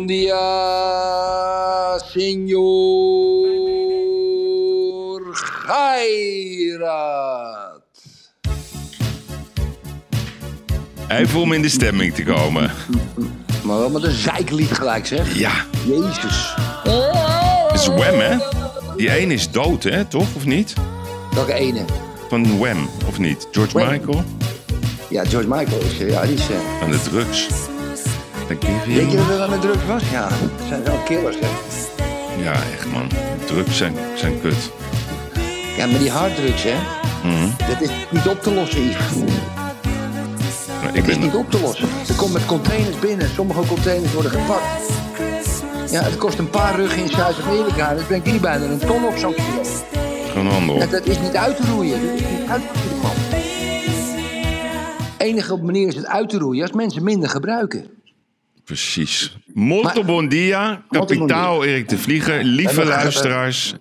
bom dia, senhor Geirat. Even om in de stemming te komen. Maar wel met een zeiklied gelijk, zeg. Ja, Jezus. het is Wham, hè? Die ene is dood, hè? Toch? Of niet? Welke ene? Van Wham, of niet? George Wham. Michael? Ja, George Michael is, ja, die is... eh, Aan de drugs. Give Denk je dat het aan de druk was? Ja, het zijn wel killers, hè. Ja, echt, man. Drugs zijn, zijn kut. Ja, maar die harddrugs, hè. Mhm. Dat is niet op te lossen, Yves. Maar ik Het is ben... niet op te lossen. Er komt met containers binnen. Sommige containers worden gepakt. Ja, het kost een paar ruggen in Zuid-Amerika. Dat brengt die bijna een ton op zo'n kilo. Gewoon handel. Ja, dat is niet uit te roeien. Dat is niet uit te roeien, man. enige manier is het uit te roeien als mensen minder gebruiken. Precies. Molto bon dia, bon kapitaal Erik de Vlieger. Lieve luisteraars,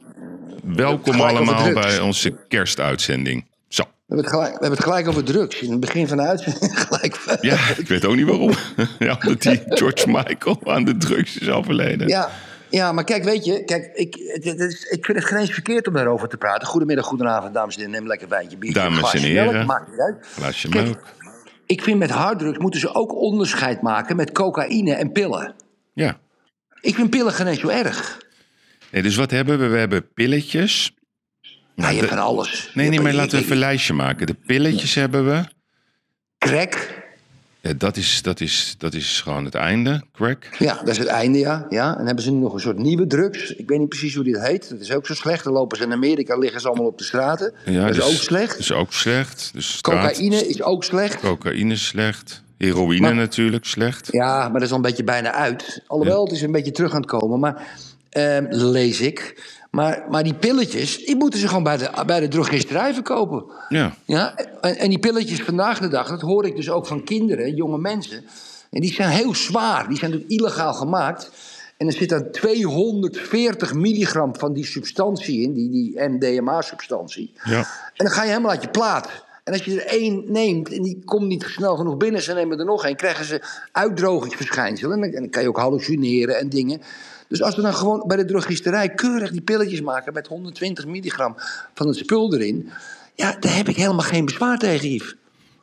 welkom allemaal bij onze kerstuitzending. Zo. We hebben, het gelijk, we hebben het gelijk over drugs. In het begin van de uitzending gelijk. Ja, ik weet ook niet waarom. Ja, omdat die George Michael aan de drugs is overleden. Ja, ja, maar kijk, weet je, kijk, ik, het, het is, ik vind het geen eens verkeerd om daarover te praten. Goedemiddag, goedenavond, dames en heren. Neem lekker wijntje, biertje, Dames en melk, heren. maakt niet uit. Glaasje melk. Ik vind met harddrugs moeten ze ook onderscheid maken met cocaïne en pillen. Ja. Ik vind pillen geen eens zo erg. Nee, dus wat hebben we? We hebben pilletjes. Nou, je de- hebt van alles. Nee, Je nee, maar laten we even een lijstje maken. De pilletjes hebben we. Crack, dat, is, dat, is, dat is gewoon het einde. Crack. ja, dat is het einde, ja. ja. En hebben ze nu nog een soort nieuwe drugs. Ik weet niet precies hoe dit heet. Dat is ook zo slecht. Dan lopen ze in Amerika, liggen ze allemaal op de straten. Ja, dat is dus- ook slecht. Dat is ook slecht. Dus straat- Cocaïne is ook slecht. Cocaïne is slecht. Heroïne Maar- natuurlijk slecht. Ja, maar dat is al een beetje bijna uit. Alhoewel, het is een beetje terug aan het komen. Maar, ehm, lees ik. Maar, maar die pilletjes, die moeten ze gewoon bij de, bij de drogisterij verkopen. Ja. Ja, en, en die pilletjes vandaag de dag, dat hoor ik dus ook van kinderen, jonge mensen. En die zijn heel zwaar. Die zijn natuurlijk illegaal gemaakt. En er zit dan 240 milligram van die substantie in, die, die MDMA-substantie. Ja. En dan ga je helemaal uit je plaat. En als je er één neemt en die komt niet snel genoeg binnen, ze nemen er nog één, krijgen ze uitdrogingsverschijnselen. En dan kan je ook hallucineren en dingen. Dus als we dan gewoon bij de drogisterij keurig die pilletjes maken met 120 milligram van het spul erin. Ja, daar heb ik helemaal geen bezwaar tegen, Yves.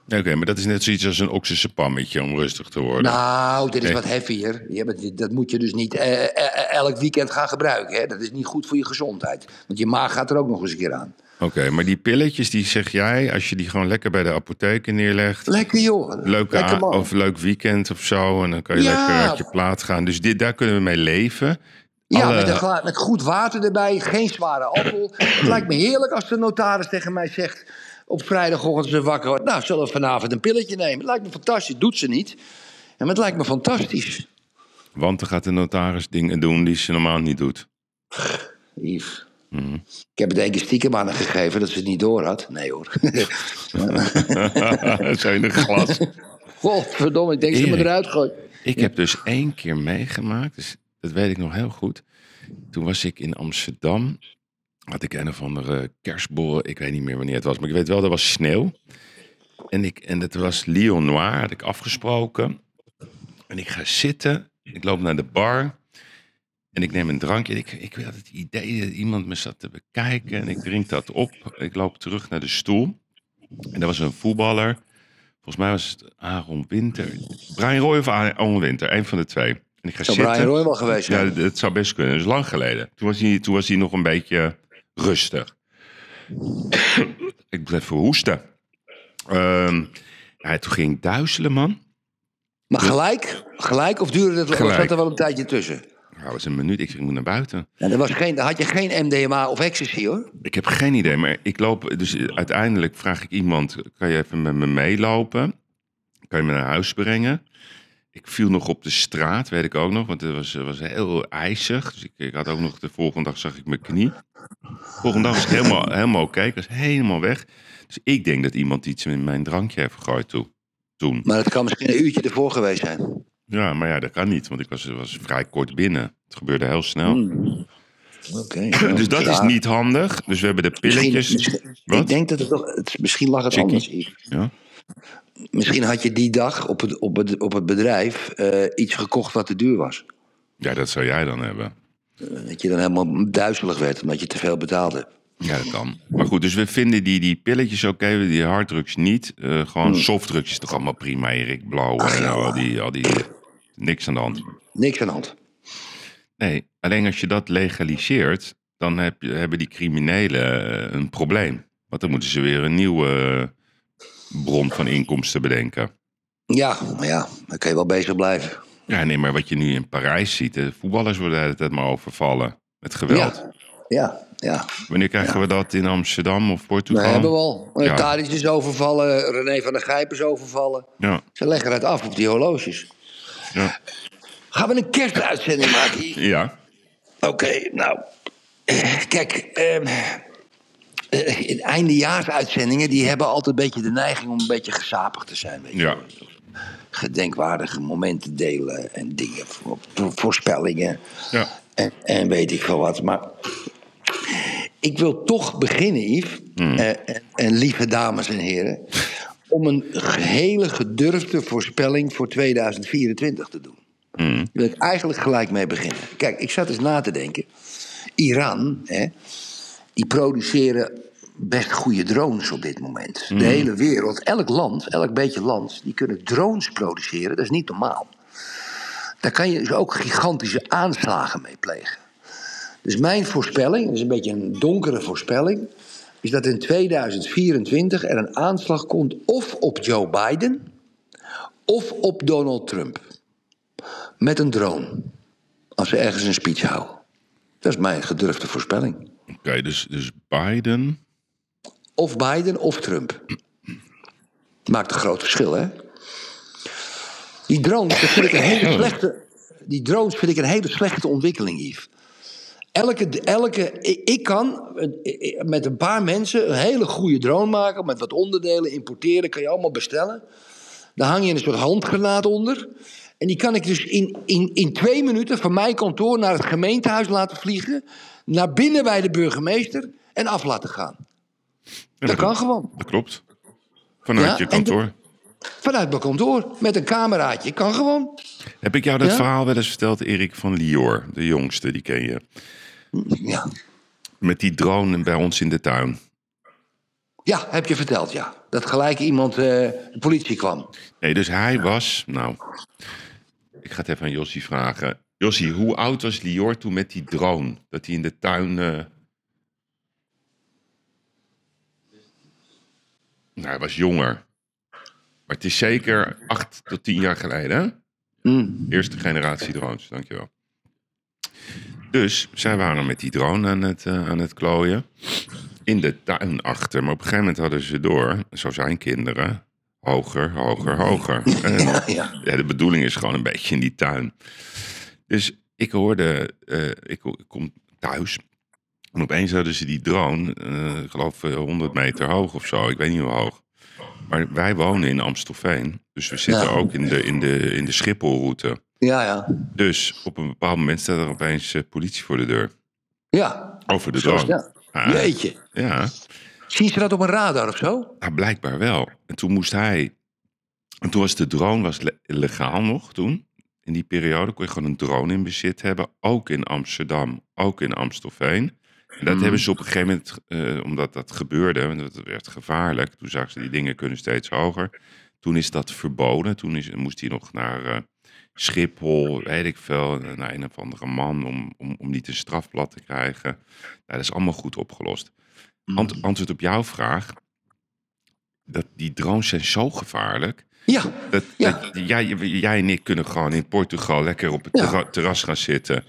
Oké, maar dat is net zoiets als een oxysepammetje om rustig te worden. Nou, dit is Nee. wat heavier. Ja, maar dit- dat moet je dus niet eh, eh, eh, elk weekend gaan gebruiken. Hè? Dat is niet goed voor je gezondheid. Want je maag gaat er ook nog eens een keer aan. Oké, maar die pilletjes, die zeg jij, als je die gewoon lekker bij de apotheker neerlegt. Lekker joh. Leuke Lekker man. of leuk weekend of zo. En dan kan je Ja. lekker uit je plaat gaan. Dus dit, daar kunnen we mee leven. Ja, Alle- met, een met goed water erbij, geen zware appel. Het lijkt me heerlijk als de notaris tegen mij zegt... op vrijdagochtend ze wakker nou, zullen we vanavond een pilletje nemen? Het lijkt me fantastisch. Doet ze niet. Maar het lijkt me fantastisch. Want dan gaat de notaris dingen doen die ze normaal niet doet. Yves. Mhm. Ik heb het één keer stiekem aan haar gegeven dat ze het niet door had. Nee hoor. Zo in een glas. Godverdomme, ik denk dat ze me Erik. eruit gooit. Ik heb dus één keer meegemaakt, dus dat weet ik nog heel goed. Toen was ik in Amsterdam. Had ik een of andere kerstborrel. Ik weet niet meer wanneer het was, maar ik weet wel, er was sneeuw. En, ik, en het was Lion Noir, had ik afgesproken. En ik ga zitten, ik loop naar de bar. En ik neem een drankje. En ik, ik had het idee dat iemand me zat te bekijken. En ik drink dat op. Ik loop terug naar de stoel. En er was een voetballer. Volgens mij was het Aaron Winter. Brian Roy of Aaron Winter, een van de twee. En ik ga Zou zitten. Brian Roy wel geweest Ja, het zou best kunnen. Dat is lang geleden. Toen was hij, toen was hij nog een beetje rustig. ik moet even hoesten. Ehm, ja, toen ging ik duizelen, man. Maar gelijk? Gelijk of duurde het? Was Gelijk. zat er wel een tijdje tussen? Nou, was een minuut. Ik moet naar buiten. En er was geen, had je geen MDMA of ecstasy hoor. Ik heb geen idee, maar ik loop. Dus uiteindelijk vraag ik iemand: kan je even met me meelopen? Kan je me naar huis brengen? Ik viel nog op de straat, weet ik ook nog, want het was, was heel ijzig. Dus ik, ik had ook nog de volgende dag zag ik mijn knie. De volgende dag was ik helemaal, helemaal oké. Ik was helemaal weg. Dus ik denk dat iemand iets in mijn drankje heeft gegooid toen. toen. Maar het kan misschien een uurtje ervoor geweest zijn. Ja, maar ja, dat kan niet, want ik was, was vrij kort binnen. Het gebeurde heel snel. Hmm. Oké. Dus dat is niet handig. Dus we hebben de pilletjes. misschien- ik denk dat het toch. Het, misschien lag het anders. Ja. Misschien had je die dag op het, op het, op het bedrijf eh, iets gekocht wat te duur was. ja, dat zou jij dan hebben. Dat je dan helemaal duizelig werd omdat je te veel betaalde. Ja, dat kan. Maar goed, dus we vinden die, die pilletjes oké, die harddrugs niet. Eh, gewoon softdrugs is toch allemaal prima, Erik Blauw Hmm. Ach, en ja, al die, al die... Niks aan de hand. Niks aan de hand. Nee, alleen als je dat legaliseert, dan heb je, hebben die criminelen eh, een probleem. Want dan moeten ze weer een nieuwe eh, bron van inkomsten bedenken. Ja, maar ja, dan kun je wel bezig blijven. Ja, nee, maar wat je nu in Parijs ziet, de voetballers worden de hele tijd maar overvallen met geweld. Ja, ja, ja. Wanneer krijgen we dat in Amsterdam of Portugal? We hebben we al. Ja. Ja. Tadic is overvallen, René van der Gijp is overvallen. Ja, Ze leggen het af op die horloges. ja. Gaan we een kerstuitzending maken hier? ja. Oké, nou. eh, Kijk, eh, eindejaarsuitzendingen die hebben altijd een beetje de neiging om een beetje gesapig te zijn. Weet je. ja. Gedenkwaardige momenten delen en dingen, voor- voor- voorspellingen ja. en, en weet ik veel wat. Maar ik wil toch beginnen, Yves, eh, en, en lieve dames en heren, om een hele gedurfde voorspelling voor 2024 te doen. Daar wil ik eigenlijk gelijk mee beginnen. Kijk, ik zat eens na te denken. Iran, hè, die produceren best goede drones op dit moment. De hele wereld, elk land, elk beetje land, die kunnen drones produceren. Dat is niet normaal. Daar kan je dus ook gigantische aanslagen mee plegen. Dus mijn voorspelling, dat is een beetje een donkere voorspelling, is dat in 2024 er een aanslag komt of op Joe Biden of op Donald Trump. Met een drone. Als ze ergens een speech houden. Dat is mijn gedurfde voorspelling. Oké, dus, dus Biden. Of Biden of Trump. Maakt een groot verschil, hè? Die drones, dat vind ik een hele slechte. Die drones vind ik een hele slechte ontwikkeling, Yves. Elke, elke, ik kan met een paar mensen een hele goede drone maken. Met wat onderdelen, importeren, kan je allemaal bestellen. Daar hang je een soort handgranaat onder. En die kan ik dus in, in, in twee minuten van mijn kantoor naar het gemeentehuis laten vliegen. Naar binnen bij de burgemeester en af laten gaan. Dat kan gewoon. Dat klopt. Vanuit Ja, je kantoor. Vanuit mijn kantoor, met een cameraatje. Kan gewoon. Heb ik jou dat Ja? verhaal wel eens verteld, Erik van Lior, de jongste, die ken je. Ja. Met die drone bij ons in de tuin. ja, heb je verteld, ja. Dat gelijk iemand, eh, de politie kwam. Nee, dus hij was, nou, ik ga het even aan Jossie vragen. Jossie, hoe oud was Lior toen met die drone? Dat hij in de tuin... eh, Nou, hij was jonger. Maar het is zeker acht tot tien jaar geleden? Mm. Eerste generatie drones, dankjewel. Dus zij waren met die drone aan het, eh, aan het klooien. In de tuin achter. Maar op een gegeven moment hadden ze door, zo zijn kinderen, hoger, hoger, hoger. En Ja, ja. ja, de bedoeling is gewoon een beetje in die tuin. Dus ik hoorde, eh, ik, ik kom thuis. En opeens hadden ze die drone, eh, ik geloof eh, 100 meter hoog of zo. Ik weet niet hoe hoog. Maar wij wonen in Amstelveen. Dus we zitten Ja. ook in de, in, de, in de Schipholroute. Ja, ja. Dus op een bepaald moment staat er opeens eh, politie voor de deur. Ja. Over de drone. dat. Ah, Jeetje. ja, Zien ze dat op een radar of zo? nou, blijkbaar wel. En toen moest hij... En toen was de drone was le- legaal nog toen. In die periode kon je gewoon een drone in bezit hebben. Ook in Amsterdam, ook in Amstelveen. Dat hebben ze op een gegeven moment, eh, omdat dat gebeurde, en dat werd gevaarlijk. Toen zagen ze die dingen kunnen steeds hoger. Toen is dat verboden. Toen is, moest hij nog naar eh, Schiphol, weet ik veel, naar een of andere man om, om, om niet een strafblad te krijgen. Nou, dat is allemaal goed opgelost. Ant- antwoord op jouw vraag. Dat die drones zijn zo gevaarlijk. Ja, Dat, Ja. dat- jij, jij en ik kunnen gewoon in Portugal lekker op het Ja. terras gaan zitten.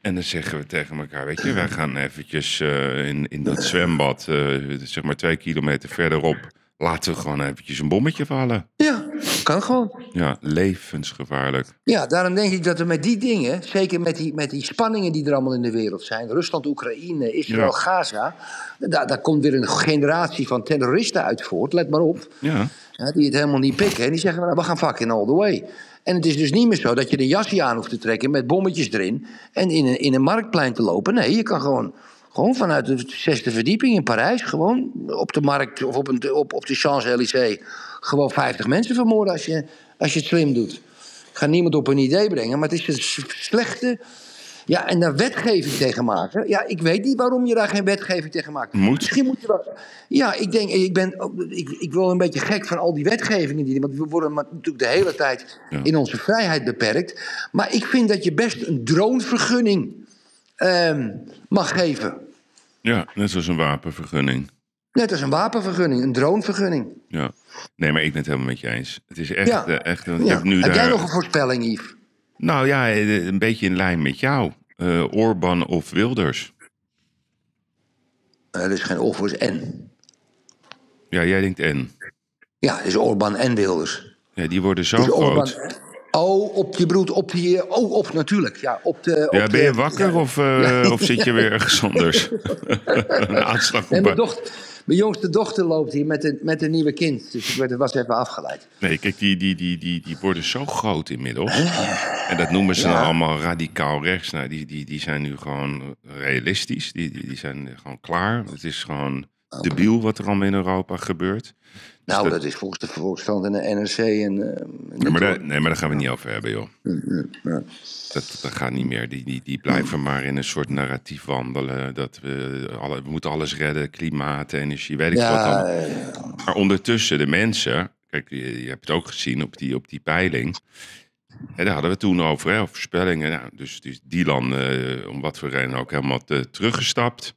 En dan zeggen we tegen elkaar, weet je, wij gaan eventjes eh, in, in dat zwembad, eh, zeg maar twee kilometer verderop, laten we gewoon eventjes een bommetje vallen. ja, kan gewoon. Ja, levensgevaarlijk. Ja, daarom denk ik dat we met die dingen, zeker met die, met die spanningen die er allemaal in de wereld zijn, Rusland, Oekraïne, Israël, Ja. Gaza, daar, daar komt weer een generatie van terroristen uit voort, let maar op, Ja, die het helemaal niet pikken. En die zeggen, nou, we gaan fucking all the way. En het is dus niet meer zo dat je een jasje aan hoeft te trekken met bommetjes erin en in een, in een marktplein te lopen. Nee, je kan gewoon, gewoon vanuit de zesde verdieping in Parijs, gewoon op de markt of op, een, op, op de Champs-Élysées, gewoon 50 mensen vermoorden als je, als je het slim doet. Ik ga niemand op een idee brengen, maar het is een slechte. Ja, en daar wetgeving tegen maken. Ja, ik weet niet waarom je daar geen wetgeving tegen maakt. Moet. Misschien moet je wel. Ja, ik denk, ik ben. Ik, ik wil een beetje gek van al die wetgevingen. Die, want we worden natuurlijk de hele tijd Ja. in onze vrijheid beperkt. Maar ik vind dat je best een dronevergunning ehm, mag geven. ja, net zoals een wapenvergunning. Net als een wapenvergunning, een dronevergunning. Ja. Nee, maar ik ben het helemaal met je eens. Het is echt, Ja. eh, echt want ik heb nu Heb daar... jij nog een voorspelling, Yves? Nou ja, eh, een beetje in lijn met jou. Eh Orban of Wilders. Eh, Er is geen of, er is en. Ja, jij denkt en. Ja, het is Orbán en Wilders. Ja, die worden zo Het Orbán. groot. Oh, op je broed, op die. eh, Oh, op natuurlijk. Ja, op de. Ja, op ben je de- wakker of, eh, of zit je weer ergens anders? een aanslag Nee, op... mijn, dochter, mijn jongste dochter loopt hier met een, met een nieuwe kind. Dus ik werd, was even afgeleid. Nee, kijk, die, die, die, die, die worden zo groot inmiddels. En dat noemen ze Ja. allemaal radicaal rechts. Nou, die, die, die zijn nu gewoon realistisch. Die, die, die zijn gewoon klaar. Het is gewoon debiel wat er allemaal in Europa gebeurt. Nou, dat- dat is volgens de Volkskrant en de NRC. En, eh, Ja, maar daar, nee, maar daar gaan we niet over hebben, joh. ja. Dat, dat gaat niet meer. Die, die, die blijven maar in een soort narratief wandelen. Dat we, alle, we moeten alles redden, klimaat, energie, weet ik wat Ja, dan. eh, Maar ondertussen, de mensen... Kijk, je, je hebt het ook gezien op die, op die peiling. Hè, daar hadden we toen over, hè, over voorspellingen. Nou, dus, dus Dylan, eh, om wat voor reden ook, helemaal te, teruggestapt.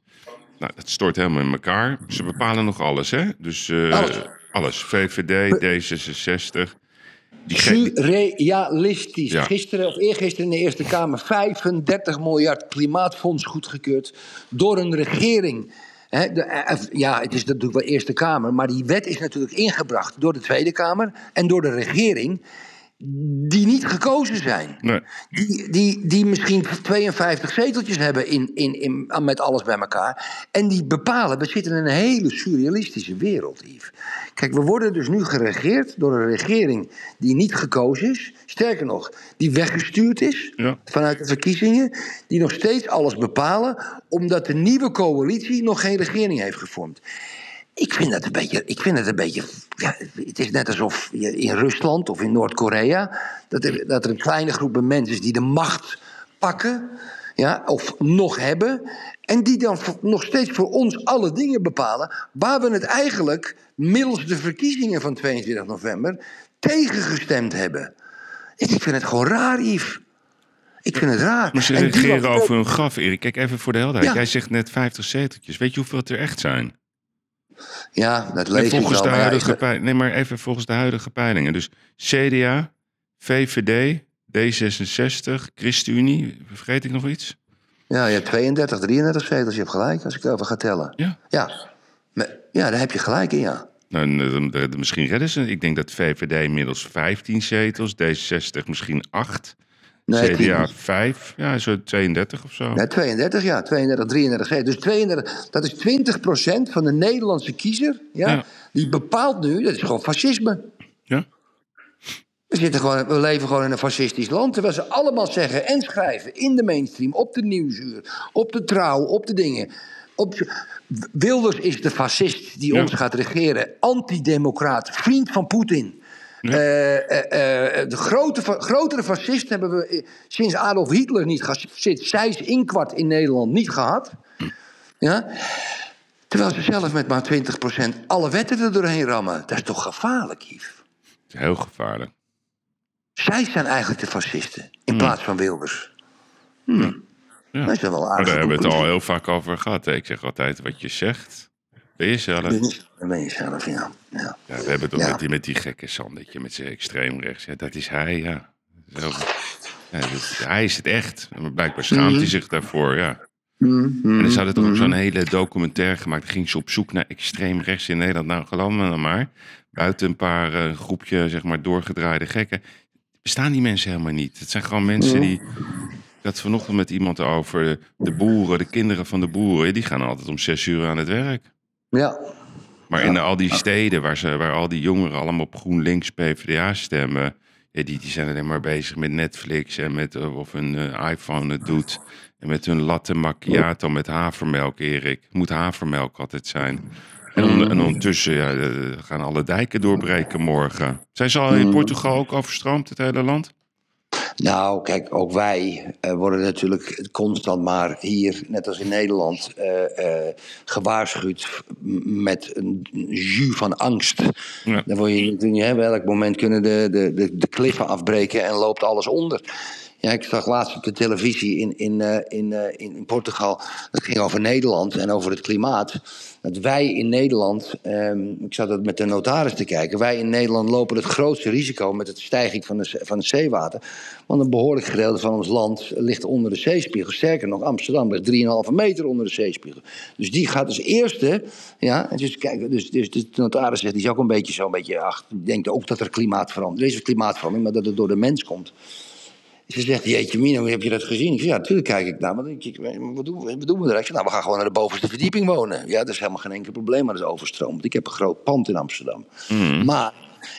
Nou, dat stort helemaal in elkaar. Ze bepalen nog alles, hè? Dus eh, Alles. alles. VVD, D66. Die ge- Surrealistisch. Ja. Gisteren of eergisteren in de Eerste Kamer 35 miljard klimaatfonds goedgekeurd door een regering. De, eh, ja, het is natuurlijk wel Eerste Kamer, maar die wet is natuurlijk ingebracht door de Tweede Kamer en door de regering, die niet gekozen zijn. Nee. Die, die, die misschien 52 zeteltjes hebben in, in, in, met alles bij elkaar. En die bepalen, we zitten in een hele surrealistische wereld, Yves. Kijk, we worden dus nu geregeerd door een regering die niet gekozen is. Sterker nog, die weggestuurd is Ja. vanuit de verkiezingen. Die nog steeds alles bepalen, omdat de nieuwe coalitie nog geen regering heeft gevormd. Ik vind dat een beetje. Ik vind het een beetje. Ja, het is net alsof je in Rusland of in Noord-Korea. Dat er, dat er een kleine groep mensen is die de macht pakken. Ja, of nog hebben. En die dan nog steeds voor ons alle dingen bepalen. Waar we het eigenlijk middels de verkiezingen van 22 november tegengestemd hebben. Ik vind het gewoon raar, Yves. Ik vind het raar. Maar ze reageren over hun graf, Erik. Kijk even voor de helderheid. Ja. Jij zegt net 50 zeteltjes. Weet je hoeveel het er echt zijn? Ja, dat lees ik volgens wel. de ja, huidige. Nee, maar even volgens de huidige peilingen. Dus CDA, VVD, D66, ChristenUnie. Vergeet ik nog iets? Ja, je hebt 32, 33 zetels. Je hebt gelijk als ik over ga tellen. Ja. Ja, Maar- ja daar heb je gelijk in, ja. Nou, misschien redden ze. Ik denk dat VVD inmiddels 15 zetels, D66 misschien 8. Nee, CDA tien. 5, ja, zo 32 of zo. Nee, 32, ja. 32, 33 zetels. Dus 32, dat is 20% van de Nederlandse kiezer. Ja, Ja. Die bepaalt nu, dat is gewoon fascisme. Ja? We, zitten gewoon, we leven gewoon in een fascistisch land. Terwijl ze allemaal zeggen en schrijven in de mainstream, op de nieuwsuur, op de trouw, op de dingen. Op, Wilders is de fascist die Ja. ons gaat regeren. Antidemocraat, vriend van Poetin. Eh, eh, eh, de grote, grotere fascist hebben we sinds Adolf Hitler niet gehad. Sinds Sijs Inkwart in Nederland niet gehad. Ja? Terwijl ze zelf met maar 20% alle wetten er doorheen rammen. Dat is toch gevaarlijk, Yves? Is heel gevaarlijk. Zij zijn eigenlijk de fascisten, in plaats van Wilders. Hmm. Ja. Dat is wel aardige daar hebben we het al heel vaak over gehad. hè. Ik zeg altijd, wat je zegt, Ben je zelf? Dan ben je zelf, ja. ja. Ja, we hebben toch Ja. met, die, met die gekke Sandetje, met zijn extreem rechts. Ja, dat is hij, ja. Zo. ja dat- hij is het echt. Blijkbaar schaamt Mhm. hij zich daarvoor, ja. Mm, En dan zouden toch ook zo'n hele documentaire gemaakt. Dan ging ze op zoek naar extreem rechts in Nederland. Nou, geloof me dan maar. Buiten een paar eh, groepje, zeg maar, doorgedraaide gekken. Bestaan die mensen helemaal niet. Het zijn gewoon mensen die... Ik had vanochtend met iemand over de boeren, de kinderen van de boeren. Die gaan altijd om zes uur aan het werk. Ja, Maar in al die steden waar, ze, waar al die jongeren allemaal op GroenLinks, PvdA stemmen... Ja, die, die zijn alleen maar bezig met Netflix en met eh, of hun eh, iPhone het doet. En met hun latte macchiato met havermelk, Erik. Moet havermelk altijd zijn. En, on- en ondertussen ja, eh, gaan alle dijken doorbreken morgen. Zijn ze al in Portugal ook overstroomd, het hele land? Nou, kijk, ook wij eh, worden natuurlijk constant maar hier, net als in Nederland, eh, eh, gewaarschuwd met een jus van angst. Ja. Dan word je hè, welk moment kunnen de, de, de, de kliffen afbreken en loopt alles onder. Ja, ik zag laatst op de televisie in, in, eh, in, eh, in, in Portugal, dat ging over Nederland en over het klimaat. Dat wij in Nederland, ehm, ik zat dat met de notaris te kijken, wij in Nederland lopen het grootste risico met het stijging van, de, van het zeewater. Want een behoorlijk gedeelte van ons land ligt onder de zeespiegel. Sterker nog, Amsterdam ligt 3,5 meter onder de zeespiegel. Dus die gaat als eerste, ja, dus, kijk, dus, de notaris zegt, die is ook een beetje zo, een beetje, ach, denkt ook dat er klimaatverandering, er is klimaatverandering, maar dat het door de mens komt. Ze zegt, jeetje Mino, hoe heb je dat gezien? Ik zeg, ja, natuurlijk kijk ik naar. Ik, wat doen, we, wat doen we er? Ik zeg, nou, we gaan gewoon naar de bovenste verdieping wonen. Ja, dat is helemaal geen enkel probleem, maar dat is overstroomd. Ik heb een groot pand in Amsterdam. Maar,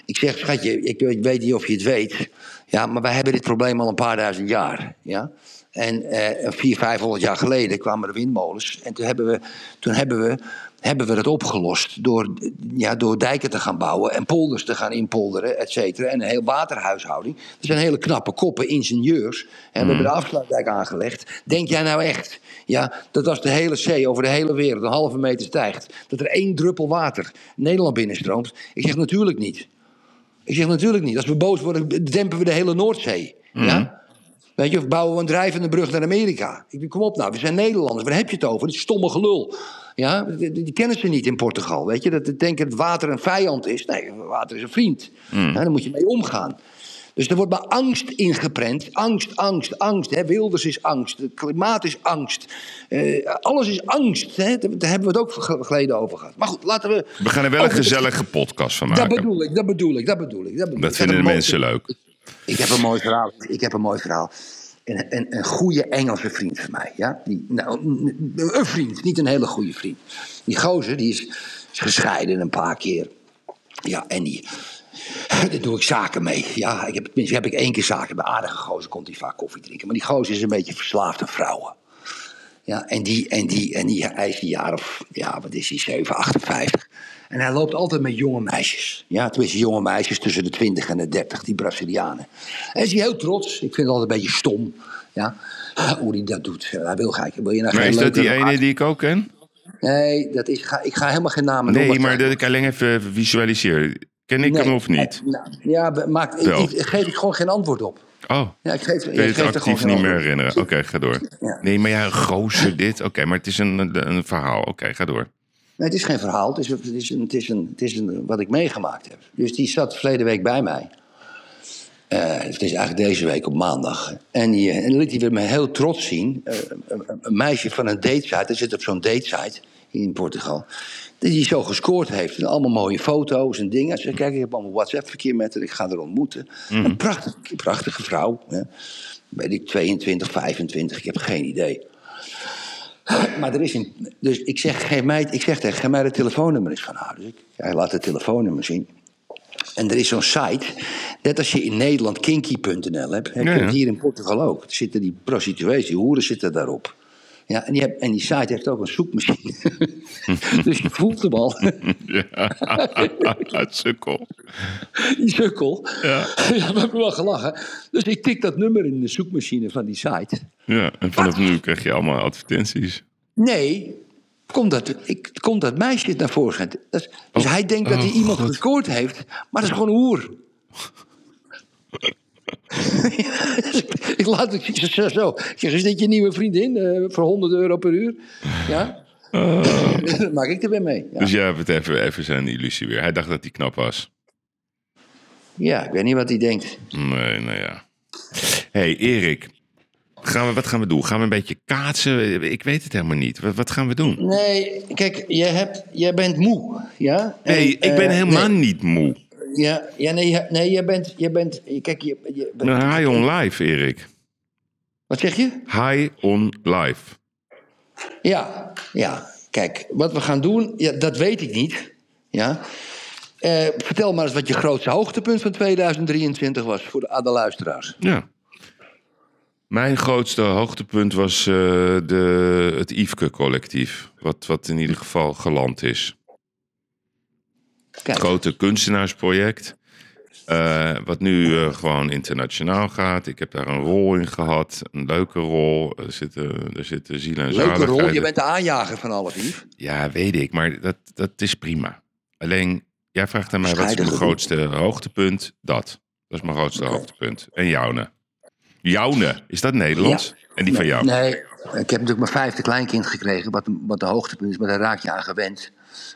ik zeg, schatje, ik, ik weet niet of je het weet. Ja, maar wij hebben dit probleem al een paar duizend jaar. Ja? En eh, vier, vijfhonderd jaar geleden kwamen de windmolens. En toen hebben we, toen hebben we, hebben we dat opgelost door, ja, door dijken te gaan bouwen en polders te gaan inpolderen, et cetera. En een heel waterhuishouding. Er zijn hele knappe koppen, ingenieurs. En we hebben de afsluitdijk aangelegd. Denk jij nou echt, ja, dat als de hele zee over de hele wereld een halve meter stijgt, dat er één druppel water Nederland binnenstroomt? Ik zeg natuurlijk niet. Ik zeg natuurlijk niet. Als we boos worden, dempen we de hele Noordzee. Ja? Weet je, of bouwen we een drijvende brug naar Amerika. Ik denk, kom op nou, we zijn Nederlanders. Waar heb je het over? Dit stomme gelul. Ja, die, kennen ze niet in Portugal. Weet je, dat ze denken dat water een vijand is. Nee, water is een vriend. Ja, daar moet je mee omgaan. Dus er wordt maar angst ingeprent. Angst, angst, angst. Hè. Wilders is angst. Het klimaat is angst. Eh, alles is angst. Hè. Daar hebben we het ook ge- geleden over gehad. Maar goed, laten we... We gaan er wel een de- gezellige podcast van Dat maken. bedoel ik, dat bedoel ik, dat bedoel ik. Dat, bedoel ik. Dat vinden de mensen leuk. ik heb een mooi verhaal. Ik heb een mooi verhaal. Een, een, een goede Engelse vriend van mij. Ja? Die, nou, een- vriend, niet een hele goede vriend. Die gozer die is, gescheiden een paar keer. Ja, en die, daar doe ik zaken mee. Ja, ik heb, tenminste heb ik één keer zaken. Bij aardige gozer komt hij vaak koffie drinken. Maar die gozer is een beetje verslaafd aan vrouwen. Ja, en die, en die, en die, is een jaar of, ja, wat is hij, 7, 58. En hij loopt altijd met jonge meisjes. Ja, tenminste jonge meisjes tussen de 20 en de 30, die Brazilianen. En is hij heel trots. Ik vind het altijd een beetje stom. Ja, hoe hij dat doet. Hij wil kijken. Wil je nou Maar is dat die ene die ik ook ken? Nee, dat is, ga, ik ga helemaal geen namen Nee, noemen. maar dat ik alleen even visualiseer. Ken ik Nee, hem of niet? eh, nou, ja, be- maak, ik, ik, geef ik gewoon geen antwoord op. Oh, Ja, ik geef, ik het geef er gewoon actief niet meer herinneren? Oké, ga door. Ja. Nee, maar ja, gozer dit. Oké, maar het is een, een verhaal. Oké, ga door. Nee, het is geen verhaal. Het is, het is, een, het is, een, het is een, wat ik meegemaakt heb. Dus die zat verleden week bij mij. Eh, het is eigenlijk deze week op maandag. En, die, eh, en liet hij weer me heel trots zien. Eh, een, meisje van een datesite. Hij zit op zo'n datesite in Portugal. Die zo gescoord heeft. En allemaal mooie foto's en dingen. Ze zei, kijk, ik heb allemaal WhatsApp-verkeer met haar. Ik ga haar ontmoeten. Een prachtige, prachtige vrouw. Hè. Weet ik, 22, 25. Ik heb geen idee. Maar er is een. Dus ik zeg, geef mij, ik zeg tegen, geef mij de telefoonnummer eens van haar. Dus ik, hij laat het telefoonnummer zien. En er is zo'n site, net als je in Nederland kinky.nl hebt, heb je Ja, ja. het hier in Portugal ook. Er zitten die prostituees, die hoeren zitten daarop. Ja, en, die heb, en die site heeft ook een zoekmachine. dus je voelt hem al, Ja, sukkel. die sukkel. Ja. ja, we hebben wel gelachen. Dus ik tik dat nummer in de zoekmachine van die site. Ja, en vanaf nu krijg je allemaal advertenties. Nee, komt dat, ik, komt dat meisje naar voren. Dus Oh, hij denkt dat hij oh, iemand gescoord heeft, maar dat is gewoon een hoer. Dus ik, laat het zo. Ik zeg, is dit je nieuwe vriendin eh, voor 100 euro per uur? Ja? dat maak ik er weer mee. Ja. Dus jij hebt het even, even zijn illusie weer. Hij dacht dat hij knap was. ja, ik weet niet wat hij denkt. Nee, nou ja. hey, Erik. Gaan we, wat gaan we doen? Gaan we een beetje kaatsen? Ik weet het helemaal niet. Wat, wat gaan we doen? Nee, kijk, jij, hebt, jij bent moe. Ja? En, hey, ik ben eh, helemaal nee, niet moe. Ja, ja, nee, nee, jij bent, jij bent, kijk, je, je, Nou, high on life, Erik. wat zeg je? High on life. Ja, ja. Kijk, wat we gaan doen, ja, dat weet ik niet. Ja. Eh, vertel maar eens wat je grootste hoogtepunt van 2023 was voor de, de luisteraars. Ja. Mijn grootste hoogtepunt was eh, de, het Yveske-collectief. Wat, wat in ieder geval geland is. Kijk, grote kunstenaarsproject. eh, wat nu eh, gewoon internationaal gaat. Ik heb daar een rol in gehad. Een leuke rol. Er zitten, er zitten ziel en leuke rol. zaligheid. Je bent de aanjager van alles, Yves. Ja, weet ik. Maar dat, dat is prima. Alleen, jij vraagt aan mij wat is mijn grootste hoogtepunt? Dat. Dat is mijn grootste hoogtepunt. En jouwne. Jouwne, is dat Nederlands? En die van jou? Nee, ik heb natuurlijk mijn vijfde kleinkind gekregen, wat, wat de hoogtepunt is, maar daar raak je aan gewend.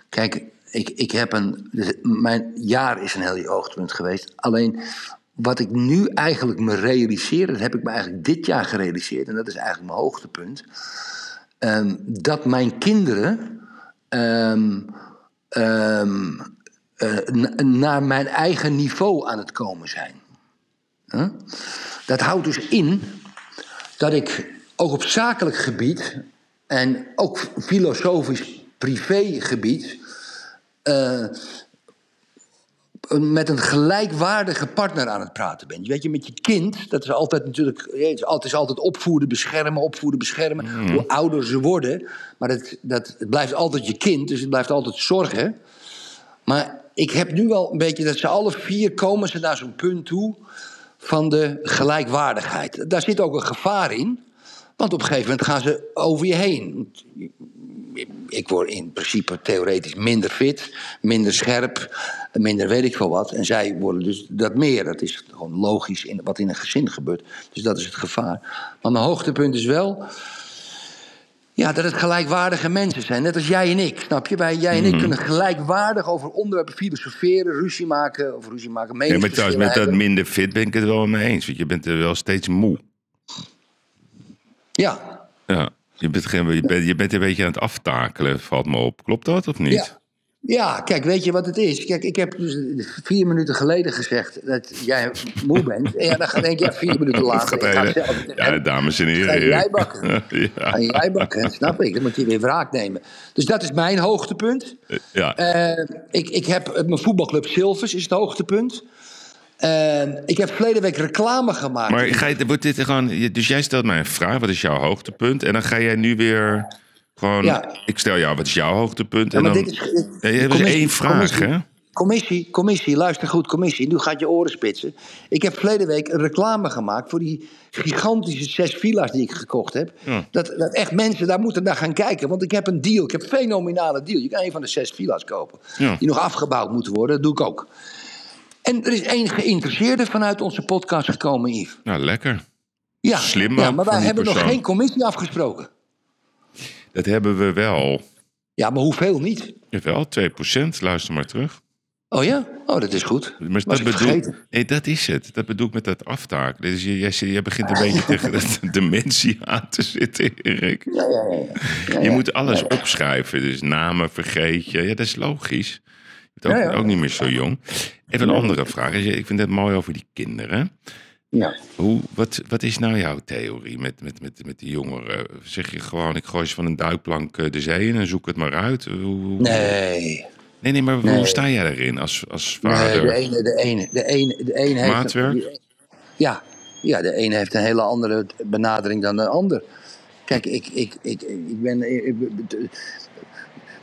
Kijk, ik, ik heb een. dus mijn jaar is een heel hoogtepunt geweest. Alleen wat ik nu eigenlijk me realiseer, dat heb ik me eigenlijk dit jaar gerealiseerd, en dat is eigenlijk mijn hoogtepunt. ehm, dat mijn kinderen. ehm, ehm, eh, na- naar mijn eigen niveau aan het komen zijn. Dat houdt dus in dat ik ook op zakelijk gebied en ook filosofisch privégebied eh, met een gelijkwaardige partner aan het praten ben. Je weet je, met je kind, dat is altijd natuurlijk, het is altijd, opvoeden, beschermen, opvoeden, beschermen. Hoe ouder ze worden, maar het, dat, het blijft altijd je kind, dus het blijft altijd zorgen. Maar ik heb nu wel een beetje dat ze alle vier komen ze naar zo'n punt toe van de gelijkwaardigheid. Daar zit ook een gevaar in. Want op een gegeven moment gaan ze over je heen. Ik word in principe theoretisch minder fit, minder scherp, minder weet ik veel wat. En zij worden dus dat meer. Dat is gewoon logisch in, wat in een gezin gebeurt. Dus dat is het gevaar. Maar mijn hoogtepunt is wel. Ja, dat het gelijkwaardige mensen zijn. Net als jij en ik, snap je? Wij, jij en ik kunnen gelijkwaardig over onderwerpen filosoferen, ruzie maken. Of ruzie maken, Ja, maar meningsverschillen met dat minder fit ben ik het wel mee eens. Want je bent er wel steeds moe. Ja, Ja. Je bent, geen- je, bent, je bent een beetje aan het aftakelen, valt me op. Klopt dat of niet? Ja. Ja, kijk, weet je wat het is? Kijk, ik heb dus vier minuten geleden gezegd dat jij moe bent. En ja, dan denk je, ja, vier minuten later. Ik ga hele- zelf, ja, dames en heren. Ga jij bakken? ja. Ga jij bakken, snap ik. Dan moet je weer wraak nemen. Dus dat is mijn hoogtepunt. ja. Eh, ik, ik heb eh, mijn voetbalclub Silvers is het hoogtepunt. Eh, ik heb verleden week reclame gemaakt. Maar ga je, wordt dit gewoon, dus jij stelt mij een vraag, wat is jouw hoogtepunt? En dan ga jij nu weer gewoon, Ja. ik stel jou, wat is jouw hoogtepunt? En dan, dit is, Ja, je hebt dus één vraag, commissie- hè? Commissie, commissie, luister goed, commissie. Nu gaat je oren spitsen. Ik heb verleden week een reclame gemaakt voor die gigantische zes villa's die ik gekocht heb. Ja. Dat, dat echt mensen daar moeten naar gaan kijken. Want ik heb een deal, ik heb een fenomenale deal. Je kan een van de zes villa's kopen. Die nog afgebouwd moeten worden, dat doe ik ook. En er is één geïnteresseerde vanuit onze podcast gekomen, Yves. Nou, lekker. Ja, Slim ja maar wij hebben nog geen commissie afgesproken. Dat hebben we wel. Ja, maar hoeveel niet? Jawel, 2%, luister maar terug. Oh ja? Oh, dat is goed. Maar Was dat bedoel, nee, dat is het. Dat bedoel ik met dat aftaken. Dus je, je, je begint een beetje tegen de dementie aan te zitten, Erik. Ja, ja, ja. Je moet alles opschrijven. Dus namen vergeet je. Ja, dat is logisch. Ook, Ja, ja. ook niet meer zo jong. Even een andere vraag. Ik vind het mooi over die kinderen. Ja. Hoe, wat, wat is nou jouw theorie met, met, met, met die jongeren? Zeg je gewoon, ik gooi ze van een duikplank eh, de zee in en zoek het maar uit? Hoe, Nee. nee, nee, maar Nee. hoe sta jij daarin als, als Nee, vader? de ene, de ene, de ene, de ene heeft. Maatwerk? die- ja, ja, de ene heeft een hele andere benadering dan de ander. Kijk, ik, ik, ik, ik ben. ik-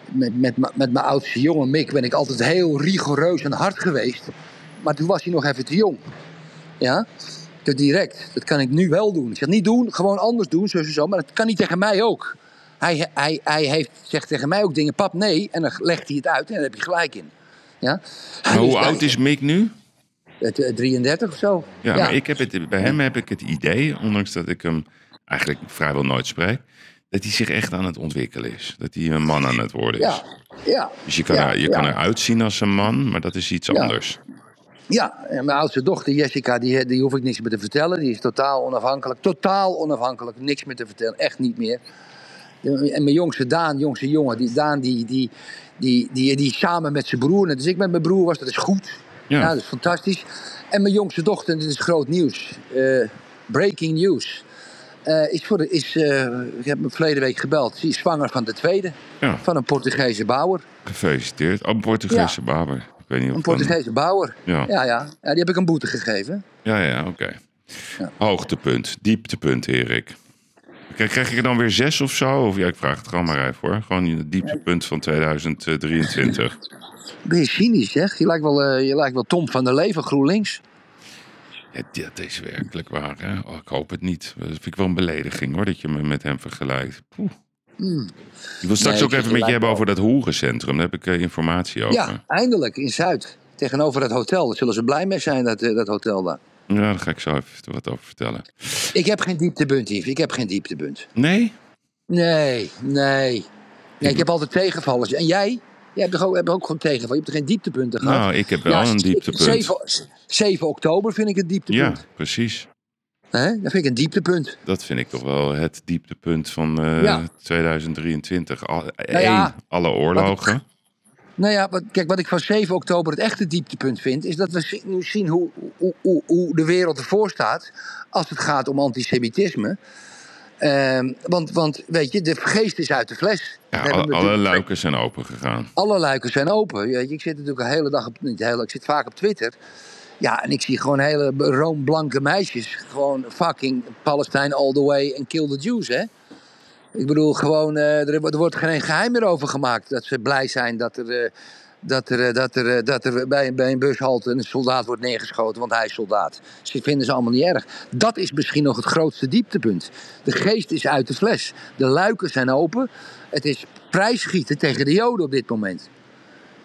met, met, met mijn oudste jongen Mick ben ik altijd heel rigoureus en hard geweest. Maar toen was hij nog even te jong. Ja? Dus direct. Dat kan ik nu wel doen. Ik zeg niet doen, gewoon anders doen, zo, zo, zo. Maar dat kan hij tegen mij ook. Hij, hij, hij heeft, zegt tegen mij ook dingen, pap, nee. En dan legt hij het uit en daar heb je gelijk in. Ja? Maar hoe oud is Mick nu? het, eh, 33 of zo. Ja, maar ik heb het, bij hem heb ik het idee, ondanks dat ik hem eigenlijk vrijwel nooit spreek, dat hij zich echt aan het ontwikkelen is. Dat hij een man aan het worden is. Ja, ja. Dus je kan, ja, er, je kan eruit zien als een man, maar dat is iets Ja. anders. Ja, en mijn oudste dochter Jessica, die, die hoef ik niks meer te vertellen. Die is totaal onafhankelijk. Totaal onafhankelijk. Niks meer te vertellen. Echt niet meer. En mijn jongste Daan, jongste jongen, die Daan, die, die, die, die, die, samen met zijn broer. Als ik met mijn broer was, dat is goed. Ja. Ja, dat is fantastisch. En mijn jongste dochter, dit is groot nieuws. eh, breaking news. Eh, is voor de, is, eh, ik heb me verleden week gebeld. Ze is zwanger van de tweede. Ja. Van een Portugese bouwer. Gefeliciteerd. Oh, een Portugese baber. Ik weet niet of Een dan- Portugese bouwer. Ja. Ja, ja. ja die heb ik een boete gegeven. Ja, ja, oké. Ja. Hoogtepunt, dieptepunt, Erik. Krijg, krijg ik er dan weer zes of zo? Of ja, ik vraag het gewoon maar even hoor. Gewoon het dieptepunt van 2023. Ben je cynisch, zeg? Je lijkt wel, eh, je lijkt wel Tom van der Leven, GroenLinks. Dat is werkelijk waar. Hè? Oh, ik hoop het niet. Dat vind ik wel een belediging hoor, dat je me met hem vergelijkt. Poeh. Ik wil straks Hmm. Nee, ook even met je hebben over dat hoerencentrum. Daar heb ik eh, informatie over. Ja, eindelijk, in Zuid. Tegenover het hotel. Daar zullen ze blij mee zijn, dat, eh, dat hotel daar. Ja, daar ga ik zo even wat over vertellen. Ik heb geen dieptepunt, Yves. Ik heb geen dieptepunt. Nee? Nee, nee. nee ik heb altijd tegenvallers. En jij? Jij hebt toch ook, hebt ook gewoon tegenvallen? Je hebt er geen dieptepunten gehad? Nou, ik heb wel een dieptepunt. 7, 7 oktober vind ik het Ja, dieptepunt. precies. Hè? Dat vind ik een dieptepunt. Dat vind ik toch wel het dieptepunt van eh, Ja. 2023. Al, Nou ja, één, alle oorlogen. Nou ja, wat, kijk, wat ik van 7 oktober het echte dieptepunt vind, is dat we nu zien hoe, hoe, hoe, hoe de wereld ervoor staat als het gaat om antisemitisme. Ehm, want, want weet je, de geest is uit de fles. Ja, alle, alle luiken zijn open gegaan. alle luiken zijn open. Je, ik zit natuurlijk de hele dag op, niet de hele, ik zit vaak op Twitter. Ja, en ik zie gewoon hele roomblanke meisjes. Gewoon fucking Palestine all the way en kill the Jews, hè? Ik bedoel, gewoon, eh, er, er wordt geen geheim meer over gemaakt. Dat ze blij zijn dat er, eh, dat er, eh, dat er, eh, dat er bij, bij een bushalte een soldaat wordt neergeschoten, want hij is soldaat. Ze vinden ze allemaal niet erg. Dat is misschien nog het grootste dieptepunt. De geest is uit de fles. De luiken zijn open. Het is prijsschieten tegen de Joden op dit moment.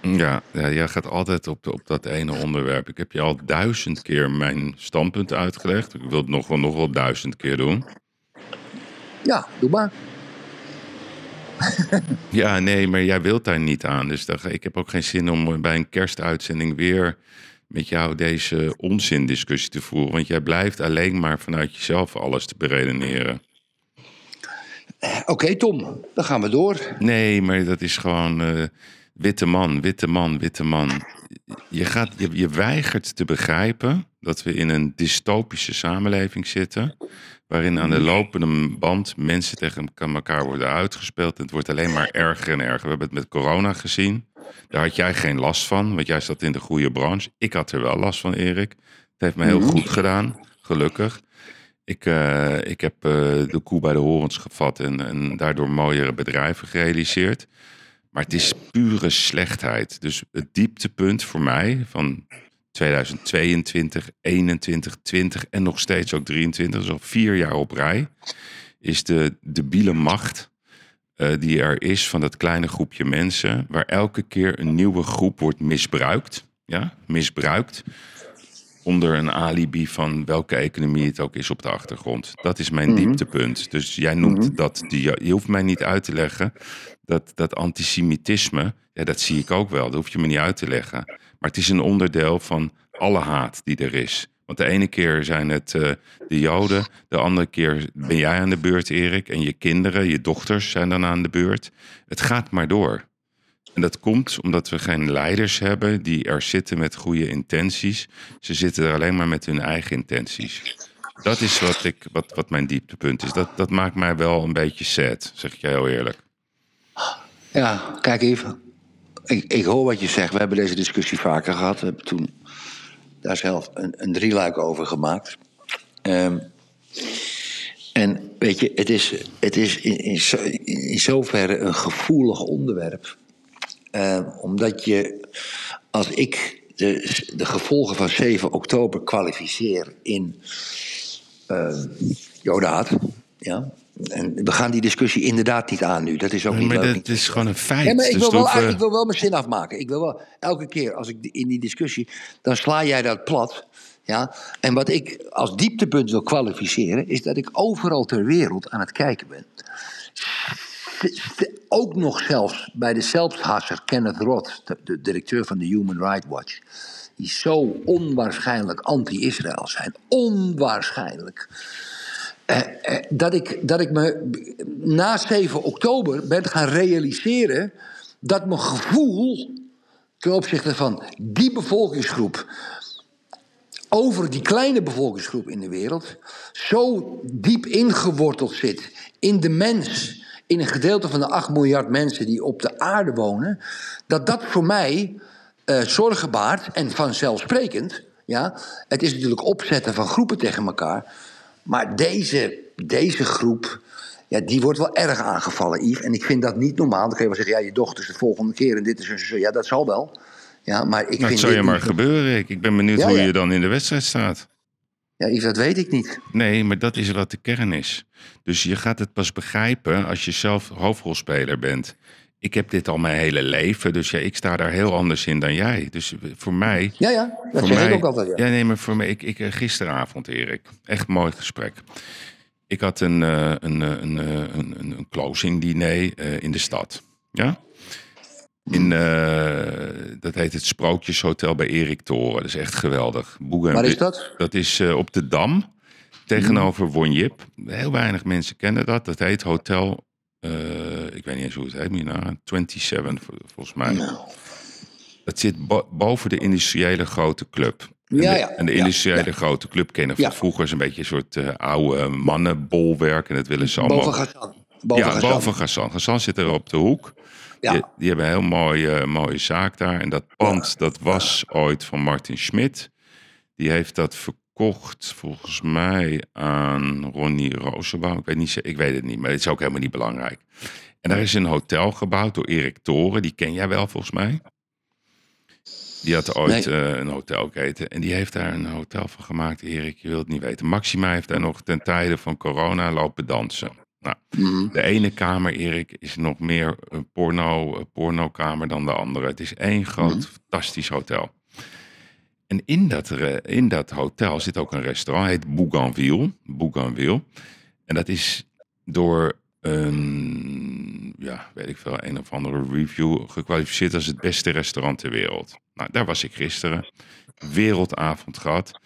Ja, ja, jij gaat altijd op, op dat ene onderwerp. Ik heb je al duizend keer mijn standpunt uitgelegd. Ik wil het nog wel, nog wel duizend keer doen. Ja, doe maar. Ja, nee, maar jij wilt daar niet aan. Dus ik heb ook geen zin om bij een kerstuitzending weer met jou deze onzindiscussie te voeren. Want jij blijft alleen maar vanuit jezelf alles te beredeneren. Oké, Tom, dan gaan we door. Nee, maar dat is gewoon eh, witte man, witte man, witte man. Je, gaat, je, je weigert te begrijpen dat we in een dystopische samenleving zitten. Waarin aan de lopende band mensen tegen elkaar worden uitgespeeld. En het wordt alleen maar erger en erger. We hebben het met corona gezien. Daar had jij geen last van, want jij zat in de goede branche. Ik had er wel last van, Erik. Het heeft me heel goed gedaan, gelukkig. Ik, eh, ik heb eh, de koe bij de horens gevat en, en daardoor mooiere bedrijven gerealiseerd. Maar het is pure slechtheid. Dus het dieptepunt voor mij van 2022, 21, 20 en nog steeds ook 23, dus al vier jaar op rij, is de debiele macht eh, die er is van dat kleine groepje mensen, waar elke keer een nieuwe groep wordt misbruikt. Ja, misbruikt onder een alibi van welke economie het ook is op de achtergrond. Dat is mijn dieptepunt. Dus jij noemt dat, die, je hoeft mij niet uit te leggen dat, dat antisemitisme, ja, dat zie ik ook wel. Dat hoef je me niet uit te leggen. Maar het is een onderdeel van alle haat die er is. Want de ene keer zijn het eh, de Joden, de andere keer ben jij aan de beurt, Erik. En je kinderen, je dochters zijn dan aan de beurt. Het gaat maar door. En dat komt omdat we geen leiders hebben die er zitten met goede intenties. Ze zitten er alleen maar met hun eigen intenties. Dat is wat, ik, wat, wat mijn dieptepunt is. Dat, dat maakt mij wel een beetje sad, zeg ik je heel eerlijk. Ja, kijk even. Ik, ik hoor wat je zegt. We hebben deze discussie vaker gehad. We hebben toen daar zelf een, een drieluik over gemaakt. Ehm, en weet je, het is, het is in, in, zo, in zoverre een gevoelig onderwerp. Ehm, omdat je, als ik de, de gevolgen van 7 oktober kwalificeer in ehm jodaat, ja. En we gaan die discussie inderdaad niet aan nu. Dat is ook niet maar leuk. dat is gewoon een feit. Maar ik Dus wil, wel, eh, ik wil wel mijn zin afmaken. Ik wil wel elke keer als ik in die discussie. dan sla jij dat plat. Ja? En wat ik als dieptepunt wil kwalificeren. is dat ik overal ter wereld aan het kijken ben. ook nog zelfs bij de zelfhasser Kenneth Roth, de, de directeur van de Human Rights Watch, die zo onwaarschijnlijk anti-Israël zijn. Onwaarschijnlijk. Eh, eh, dat, ik, dat ik me na 7 oktober ben gaan realiseren dat mijn gevoel ten opzichte van die bevolkingsgroep over die kleine bevolkingsgroep in de wereld zo diep ingeworteld zit in de mens, in een gedeelte van de 8 miljard mensen die op de aarde wonen, dat dat voor mij eh, zorgen baart en vanzelfsprekend. Ja, het is natuurlijk opzetten van groepen tegen elkaar. Maar deze, deze groep, ja, die wordt wel erg aangevallen, Yves. En ik vind dat niet normaal. Dan kun je wel zeggen, ja, je dochter is de volgende keer en dit is en zo. Ja, dat zal wel. Ja, maar ik het vind zou je maar niet- gebeuren. Ik, ik ben benieuwd Ja, hoe ja. je dan in de wedstrijd staat. Ja, Yves, dat weet ik niet. Nee, maar dat is wat de kern is. Dus je gaat het pas begrijpen als je zelf hoofdrolspeler bent. Ik heb dit al mijn hele leven, dus ja, ik sta daar heel anders in dan jij. Dus voor mij... Ja, ja, dat voor zeg mij, ik ook altijd. Ja. Ja, nee, maar voor mij, ik, ik, eh, gisteravond, Erik, echt mooi gesprek. Ik had een, eh, een, eh, een, eh, een, een, closing diner eh, in de stad. Ja? In, eh, dat heet het Sprookjeshotel bij Erik Toren. Dat is echt geweldig. Boeg en Waar is dat? Dat is eh, op de Dam, tegenover Wonjip. Heel weinig mensen kennen dat. Dat heet Hotel, eh, ik weet niet eens hoe het heet, Mina, 27 vol- volgens mij. Nou. Het zit bo- boven de industriële grote club. En Ja, de, ja, en de industriële ja. grote club kennen van vroeger. is een beetje een soort eh, oude mannenbolwerk. En dat willen ze allemaal... Boven Gassan. Boven ja, Gassan. boven Gassan. Gassan zit er op de hoek. Ja. Die, die hebben een heel mooie, mooie zaak daar. En dat pand, dat was ooit van Martin Schmidt. Die heeft dat verkocht, volgens mij, aan Ronnie Rosenbaum. Ik weet, niet, ik weet het niet, maar het is ook helemaal niet belangrijk. En daar is een hotel gebouwd door Erik Toren. Die ken jij wel, volgens mij. Die had ooit Nee. eh, een hotelketen. En die heeft daar een hotel van gemaakt, Erik. Je wilt het niet weten. Maxima heeft daar nog ten tijde van corona lopen dansen. Nou, Mhm. de ene kamer, Erik, is nog meer een porno, een pornokamer dan de andere. Het is één groot, Mhm. fantastisch hotel. En in dat, in dat hotel zit ook een restaurant, heet Bougainville. Bougainville. En dat is door een, ja, weet ik veel, een of andere review gekwalificeerd als het beste restaurant ter wereld. Nou, daar was ik gisteren. Wereldavond gehad.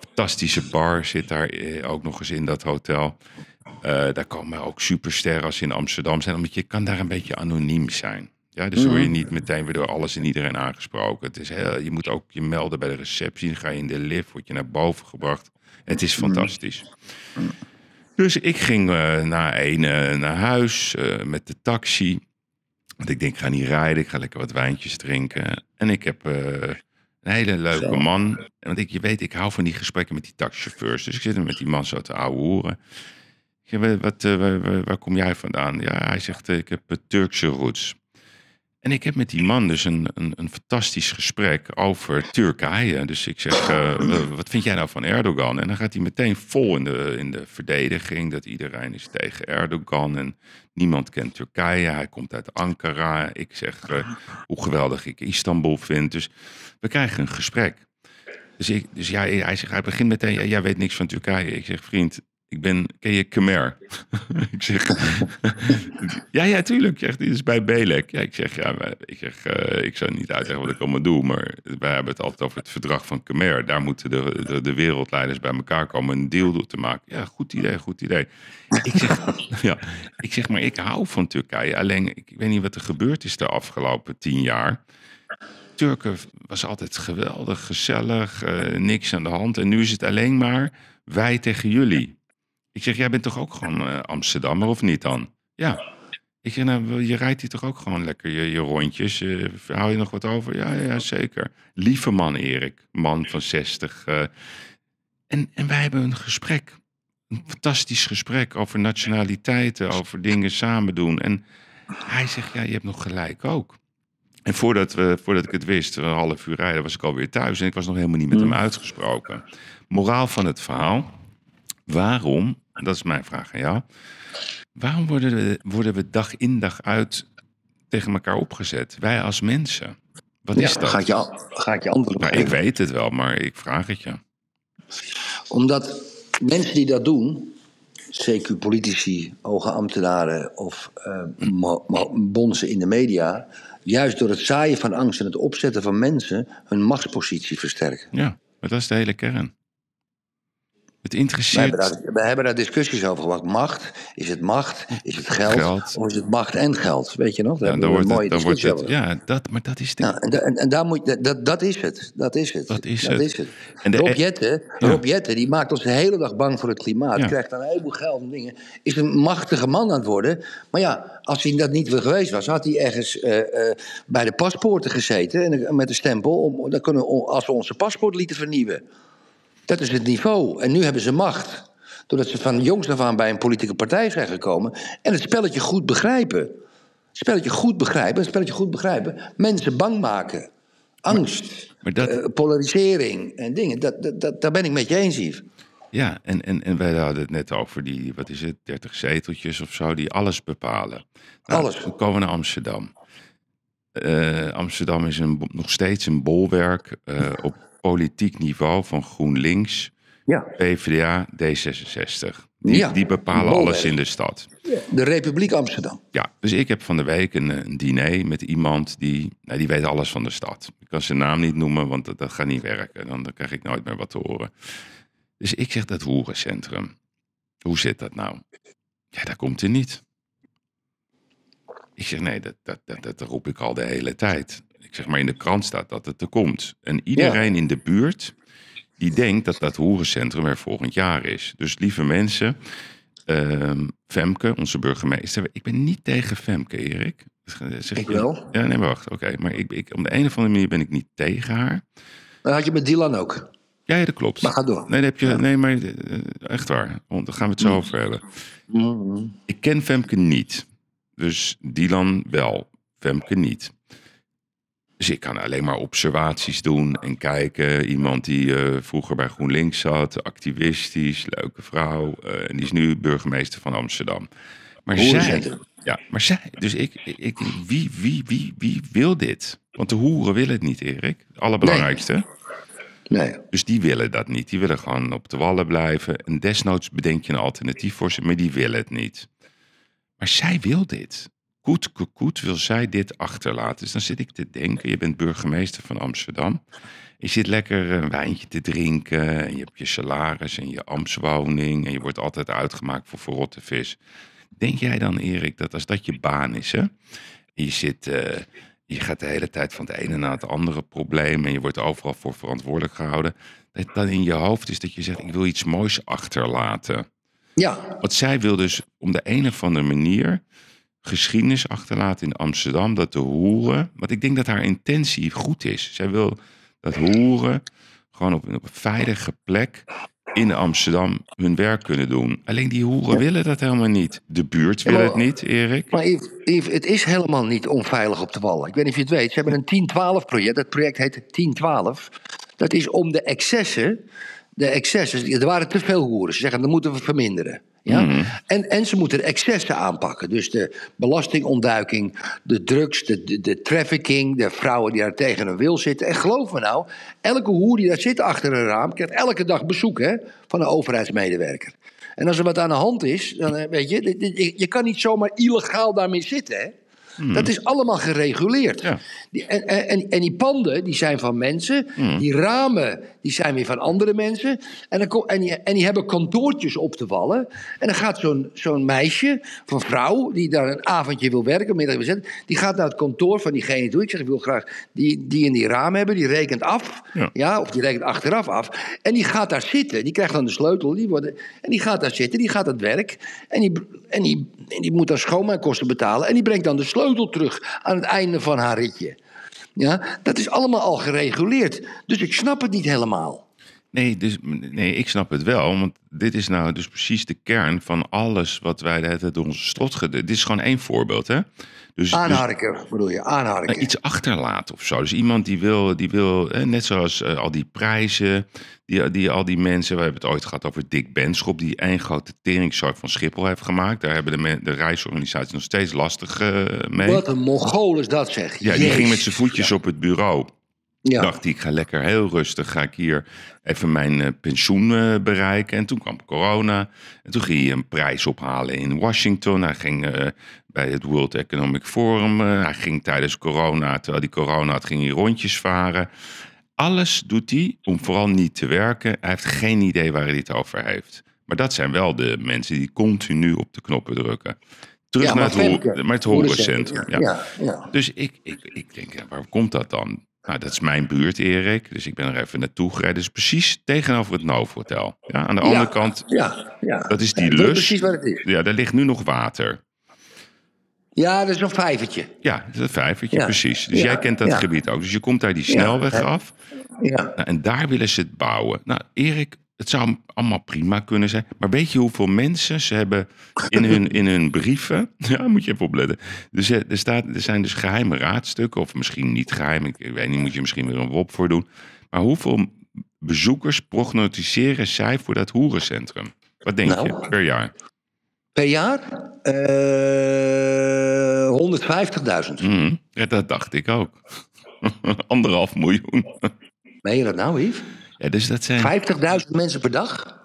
Fantastische bar zit daar eh, ook nog eens in dat hotel. Eh, daar komen ook supersterren als in Amsterdam zijn, omdat je kan daar een beetje anoniem zijn. Ja, dus word je niet meteen weer door alles en iedereen aangesproken. Het is heel, je moet ook je melden bij de receptie. Dan ga je in de lift, word je naar boven gebracht. Het is fantastisch. Dus ik ging eh, na één eh, naar huis eh, met de taxi. Want ik denk, ik ga niet rijden. Ik ga lekker wat wijntjes drinken. En ik heb een hele leuke Zo. man. Want ik, je weet, ik hou van die gesprekken met die taxichauffeurs. Dus ik zit met die man zo te ouwe hoeren. Ik zeg, "Wat- waar, waar- kom jij vandaan? Ja, hij zegt, ik heb Turkse roots. En ik heb met die man dus een, een, een fantastisch gesprek over Turkije. Dus ik zeg, eh, wat vind jij nou van Erdogan? En dan gaat hij meteen vol in de, in de verdediging. Dat iedereen is tegen Erdogan en niemand kent Turkije. Hij komt uit Ankara. Ik zeg eh, hoe geweldig ik Istanbul vind. Dus we krijgen een gesprek. Dus, ik, dus ja, hij, zegt, hij begint meteen, jij weet niks van Turkije. Ik zeg, vriend, ik ben, ken je ik zeg, ja, ja, tuurlijk. Zegt, dit is bij Belek. Ja, ik zeg, ja, ik, zeg eh, ik zou niet uitleggen wat ik allemaal doe, maar wij hebben het altijd over het verdrag van Khmer. Daar moeten de, de, de wereldleiders bij elkaar komen een deal door te maken. Ja, goed idee, goed idee. Ik zeg, ja, ik zeg, maar ik hou van Turkije. Alleen, ik weet niet wat er gebeurd is de afgelopen tien jaar. Turken was altijd geweldig, gezellig, eh, niks aan de hand. En nu is het alleen maar wij tegen jullie. Ik zeg, jij bent toch ook gewoon eh, Amsterdammer of niet dan? Ja. Ik zeg, nou, je rijdt hier toch ook gewoon lekker je, je rondjes? Eh, hou je nog wat over? Ja, ja, zeker. Lieve man Erik, man van 60. eh. en, en wij hebben een gesprek. Een fantastisch gesprek over nationaliteiten, over dingen samen doen. En hij zegt, ja, je hebt nog gelijk ook. En voordat, we, voordat ik het wist, een half uur rijden, was ik alweer thuis. En ik was nog helemaal niet met hem uitgesproken. Moraal van het verhaal. Waarom, dat is mijn vraag aan jou. Waarom worden we, worden we dag in dag uit tegen elkaar opgezet? Wij als mensen. Wat is dat? ga ik je, ga ik je antwoord op Nou, ik weet het wel, maar ik vraag het je. Omdat mensen die dat doen, CQ-politici, hoge ambtenaren of uh, bonzen in de media... juist door het zaaien van angst en het opzetten van mensen... hun machtspositie versterken. Ja, maar dat is de hele kern. Het We interesseert... hebben, daar, we hebben daar discussies over gehad. Macht, is het macht, is het geld, Geld. of is het macht en geld? Weet je nog? Daar Ja, dan wordt mooie het, dan wordt het, ja, dat, maar dat is de... Ja, en, en, en daar moet, je- dat, dat is het. Dat is het. Dat is het. En En de- Rob, Jetten, Ja. Rob Jetten, die maakt ons de hele dag bang voor het klimaat. Krijgt dan een heleboel geld en dingen. Is een machtige man aan het worden. Maar ja, als hij dat niet geweest was, had hij ergens eh, eh, bij de paspoorten gezeten. En, met een stempel. Om, dan kunnen als we onze paspoort lieten vernieuwen. Dat is het niveau. En nu hebben ze macht. Doordat ze van jongs af aan bij een politieke partij zijn gekomen. En het spelletje goed begrijpen. Het spelletje goed begrijpen. Het spelletje goed begrijpen. Mensen bang maken. Angst. Maar dat- eh, polarisering en dingen. Dat, dat, dat, daar ben ik met je eens, Yves. Ja, en, en, en wij hadden het net over die, wat is het, 30 zeteltjes of zo, die alles bepalen. Nou, Alles. Dan komen we naar Amsterdam. Eh, Amsterdam is een, nog steeds een bolwerk eh, op politiek niveau van GroenLinks, Ja. PvdA, D66. Die, Ja, die bepalen bolwerk. alles in de stad. De Republiek Amsterdam. Ja, dus ik heb van de week een, een diner met iemand die, nou, die weet alles van de stad. Ik kan zijn naam niet noemen, want dat, dat gaat niet werken. Dan, dan krijg ik nooit meer wat te horen. Dus ik zeg dat hoerencentrum. Hoe zit dat nou? Ja, dat komt er niet. Ik zeg nee, dat, dat, dat, dat roep ik al de hele tijd. Ik zeg maar in de krant staat dat het er komt. En iedereen in de buurt die denkt dat dat hoerencentrum er volgend jaar is. Dus lieve mensen, ehm, Femke, onze burgemeester. Ik ben niet tegen Femke, Erik. Zeg Ik je- wel. Ja, nee, maar wacht. Oké, maar ik, ik, op de een of andere manier ben ik niet tegen haar. Dat had je met Dylan ook. Ja, ja, dat klopt. Maar ga door. Nee, heb je, nee, maar eh, echt waar. Want daar gaan we het zo over hebben. Mhm. Ik ken Femke niet. Dus Dylan wel. Femke niet. Dus ik kan alleen maar observaties doen en kijken. Iemand die eh, vroeger bij GroenLinks zat, activistisch, leuke vrouw. eh, en die is nu burgemeester van Amsterdam. Maar zij, ja, maar zij, dus ik, ik, wie, wie, wie, wie wil dit? Want de hoeren willen het niet, Erik. Het allerbelangrijkste. Nee. Dus die willen dat niet. Die willen gewoon op de wallen blijven. En desnoods bedenk je een alternatief voor ze, maar die willen het niet. Maar zij wil dit. Koet, koet, wil zij dit achterlaten. Dus dan zit ik te denken, je bent burgemeester van Amsterdam. Je zit lekker een wijntje te drinken. En je hebt je salaris en je ambtswoning. En je wordt altijd uitgemaakt voor verrotte vis. Denk jij dan, Erik, dat als dat je baan is, hè? Je zit... eh, je gaat de hele tijd van het ene naar het andere probleem en je wordt overal voor verantwoordelijk gehouden. Dat dan in je hoofd is dat je zegt: Ik wil iets moois achterlaten. Ja. Want zij wil dus op de een of andere manier geschiedenis achterlaten in Amsterdam. Dat de hoeren. Want ik denk dat haar intentie goed is. Zij wil dat hoeren gewoon op, op een veilige plek in Amsterdam hun werk kunnen doen. Alleen die hoeren willen dat helemaal niet. De buurt wil maar- het niet, Erik. Maar Yves, Yves, het is helemaal niet onveilig op de wallen. Ik weet niet of je het weet. Ze hebben een 10-12 project. Dat project heet 10-12. Dat is om de excessen. De excessen. Er waren te veel hoeren. Ze zeggen dat moeten we verminderen. Ja? En, en ze moeten de excessen aanpakken. Dus de belastingontduiking, de drugs, de, de, de trafficking, de vrouwen die daar tegen hun wil zitten. En geloof me nou, elke hoer die daar zit achter een raam krijgt elke dag bezoek hè, van een overheidsmedewerker. En als er wat aan de hand is, dan eh, weet je, je kan niet zomaar illegaal daarmee zitten. Hè? Dat is allemaal gereguleerd. Ja. Die, en, en, en- die panden die zijn van mensen. Die ramen die zijn weer van andere mensen. En, dan, en, die, en die hebben kantoortjes op de wallen. En dan gaat zo'n zo'n meisje, van vrouw, die daar een avondje wil werken, middag wil zitten, die gaat naar het kantoor van diegene toe. Ik zeg, ik wil graag die, die in die ramen hebben. Die rekent af. Ja. Ja. of die rekent achteraf af. En die gaat daar zitten. Die krijgt dan de sleutel. Die worden, en die gaat daar zitten. Die gaat aan het werk. En die, en die, en die moet dan schoonmaakkosten betalen. En die brengt dan de sleutel terug aan het einde van haar ritje. Ja, dat is allemaal al gereguleerd. Dus ik snap het niet helemaal. Nee, dus, nee, ik snap het wel. Want dit is nou dus precies de kern van alles wat wij tijd door onze strot. Dit is gewoon één voorbeeld, hè? Dus, dus Aanharken, bedoel je, aanharken. iets achterlaten of zo. Dus iemand die wil, die wil net zoals eh, al die prijzen, die, die al die mensen, we hebben het ooit gehad over Dick Benschop, die één grote teringzooi van Schiphol heeft gemaakt. Daar hebben de, men- de reisorganisaties nog steeds lastig eh, mee. Wat een mongool is dat zeg. Ja, die ging met zijn voetjes op het bureau. Ja. dacht ik, ga lekker heel rustig, ga ik hier even mijn eh, pensioen eh, bereiken. En toen kwam corona. En toen ging hij een prijs ophalen in Washington. Hij ging bij het World Economic Forum. hij ging tijdens corona, terwijl hij corona had, ging hij rondjes varen. Alles doet hij om vooral niet te werken. Hij heeft geen idee waar hij het over heeft. Maar dat zijn wel de mensen die continu op de knoppen drukken. Terug Ja, naar het, maar het horencentrum. Ja. Ja, ja. Dus ik, ik, ik denk, waar komt dat dan? Nou, dat is mijn buurt, Erik. Dus ik ben er even naartoe gereden. Dus precies tegenover het Novotel. Ja, aan de andere kant, Ja, ja. dat is die lus. precies wat het is. Ja, daar ligt nu nog water. Ja, dat is een vijvertje. Ja, dat is een vijvertje, Ja. precies. Dus Ja, jij kent dat ja. gebied ook. Dus je komt daar die snelweg af. Ja. Nou, en daar willen ze het bouwen. Nou, Erik, het zou allemaal prima kunnen zijn. Maar weet je hoeveel mensen ze hebben in hun, in hun brieven? Ja, moet je even opletten. Dus er, er, staat, er zijn dus geheime raadstukken, of misschien niet geheim. Ik weet niet, moet je misschien weer een WOP voor doen. Maar hoeveel bezoekers prognosticeren zij voor dat hoerencentrum? Wat denk Nou. je per jaar? Per jaar? Eh 150.000. Mhm, ja, dat dacht ik ook. Anderhalf miljoen. Meen je dat nou, Yves? Ja, dus dat zijn... 50.000 mensen per dag?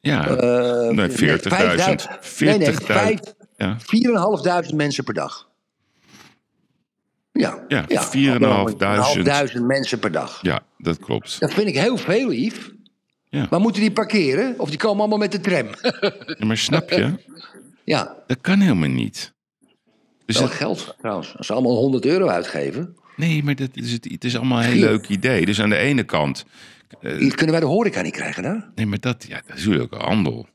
Ja, Eh, nee, 40.000. Nee, nee, 40.000. vijf- Ja. 4.500 mensen per dag. Ja, Ja, 4.500. 4.500 mensen per dag. ja, dat klopt. Dat vind ik heel veel, Yves. Ja. Maar moeten die parkeren? Of die komen allemaal met de tram? Ja, maar snap je? ja, Dat kan helemaal niet. Dus wel dat- geld trouwens. Als ze allemaal 100 euro uitgeven. nee, maar dat is het, het is allemaal een heel leuk idee. Dus aan de ene kant... eh, kunnen wij de horeca niet krijgen daar? nee, maar dat, ja, dat is natuurlijk een handel.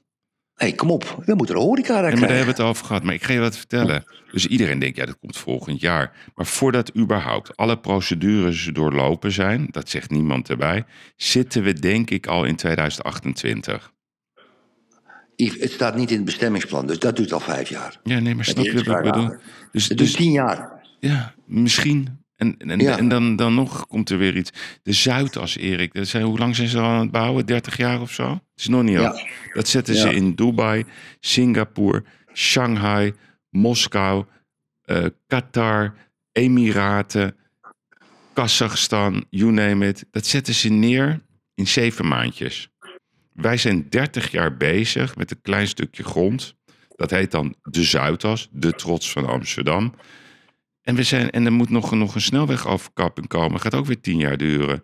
Hé, kom op. We moeten de horeca daar Nee, maar daar krijgen. hebben we het over gehad. Maar ik ga je wat vertellen. Dus iedereen denkt, ja, dat komt volgend jaar. Maar voordat überhaupt alle procedures doorlopen zijn... dat zegt niemand erbij... zitten we denk ik al in 2028. Het staat niet in het bestemmingsplan, dus dat duurt al vijf jaar. Ja, nee, maar snap je wat ik bedoel? Dus, Het dus duurt tien jaar. Ja, misschien. En, en, Ja. en dan, dan nog komt er weer iets. De Zuidas, Erik. Dat zijn, hoe lang zijn ze al aan het bouwen? 30 jaar of zo? Het is nog niet Ja. af. Dat zetten Ja. ze in Dubai, Singapore, Shanghai, Moskou, eh, Qatar, Emiraten, Kazachstan, you name it. Dat zetten ze neer in zeven maandjes. Wij zijn 30 jaar bezig met een klein stukje grond. Dat heet dan de Zuidas, de trots van Amsterdam. En, we zijn, en er moet nog, nog een snelwegoverkapping komen. Gaat ook weer tien jaar duren.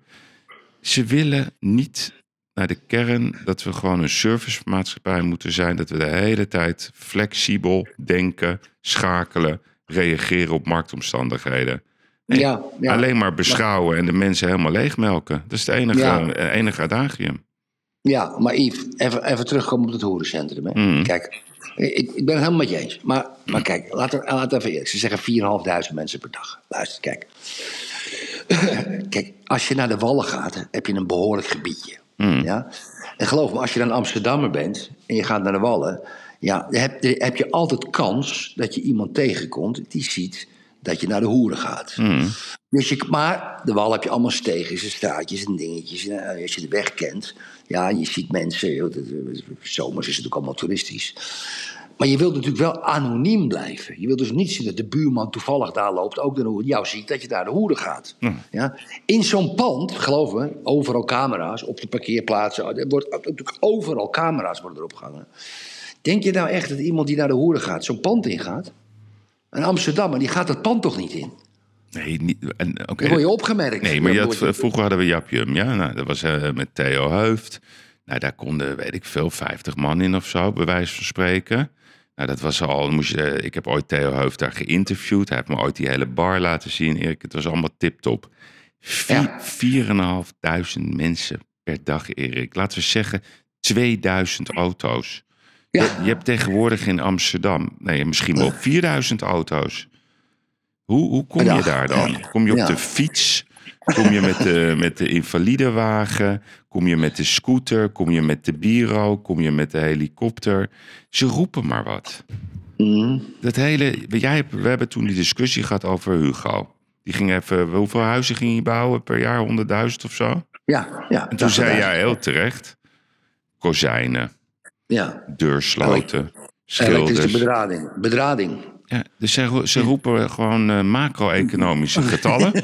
Ze willen niet naar de kern dat we gewoon een servicemaatschappij moeten zijn. Dat we de hele tijd flexibel denken, schakelen, reageren op marktomstandigheden. Nee, Ja, ja. Alleen maar beschouwen en de mensen helemaal leegmelken. Dat is het enige, Ja. eh, enige adagium. Ja, maar Yves, even, even terugkomen op het horencentrum. Hè. Mm. Kijk, ik, ik ben het helemaal met je eens. Maar, maar kijk, laten we even eerlijk. Ze zeggen 4.500 mensen per dag. Luister, kijk. kijk, als je naar de Wallen gaat, heb je een behoorlijk gebiedje. Mm. Ja? En geloof me, als je dan Amsterdammer bent en je gaat naar de Wallen... Ja, heb, heb je altijd kans dat je iemand tegenkomt die ziet dat je naar de hoeren gaat. Mm. Dus je, maar de wal heb je allemaal steegjes en straatjes en dingetjes. En, eh, als je de weg kent, ja, je ziet mensen. dat- Zomers is het ook allemaal toeristisch. Maar je wilt natuurlijk wel anoniem blijven. Je wilt dus niet zien dat de buurman toevallig daar loopt, ook hoer, jou ziet dat je daar de hoeren gaat. Ja? In zo'n pand, geloof me, overal camera's op de parkeerplaatsen. Er wordt natuurlijk overal camera's worden erop gehangen. Denk je nou echt dat iemand die naar de hoeren gaat, zo'n pand ingaat? Een Amsterdammer, die gaat dat pand toch niet in? Nee, niet, en, oké. Dan word je opgemerkt. Nee, maar je had, je- vroeger hadden we Japjum, ja. Nou, dat was eh, met Theo Heuft. Nou, daar konden, weet ik veel, 50 man in of zo, bij wijze van spreken. Nou, dat was al, moest je, ik heb ooit Theo Heuft daar geïnterviewd. Hij heeft me ooit die hele bar laten zien, Erik. Het was allemaal tip-top. Ja. 4.500 mensen per dag, Erik. Laten we zeggen 2000 auto's. Ja. Je, je hebt tegenwoordig in Amsterdam, nee, misschien wel 4000 auto's. Hoe, hoe kom je daar dan? Kom je op Ja. de fiets? Kom je met de, met de invalidewagen? Kom je met de scooter? Kom je met de bureau? Kom je met de helikopter? Ze roepen maar wat. Mhm. Dat hele, jij, hebt- we hebben toen die discussie gehad over Hugo. Die ging even, hoeveel huizen ging hij bouwen per jaar? 100.000 of zo? Ja, ja. En toen zei jij heel terecht, kozijnen, Ja, deursloten, elektrische schilders. bedrading. Bedrading. Ja, dus ze, ro- ze roepen gewoon eh, macro-economische getallen.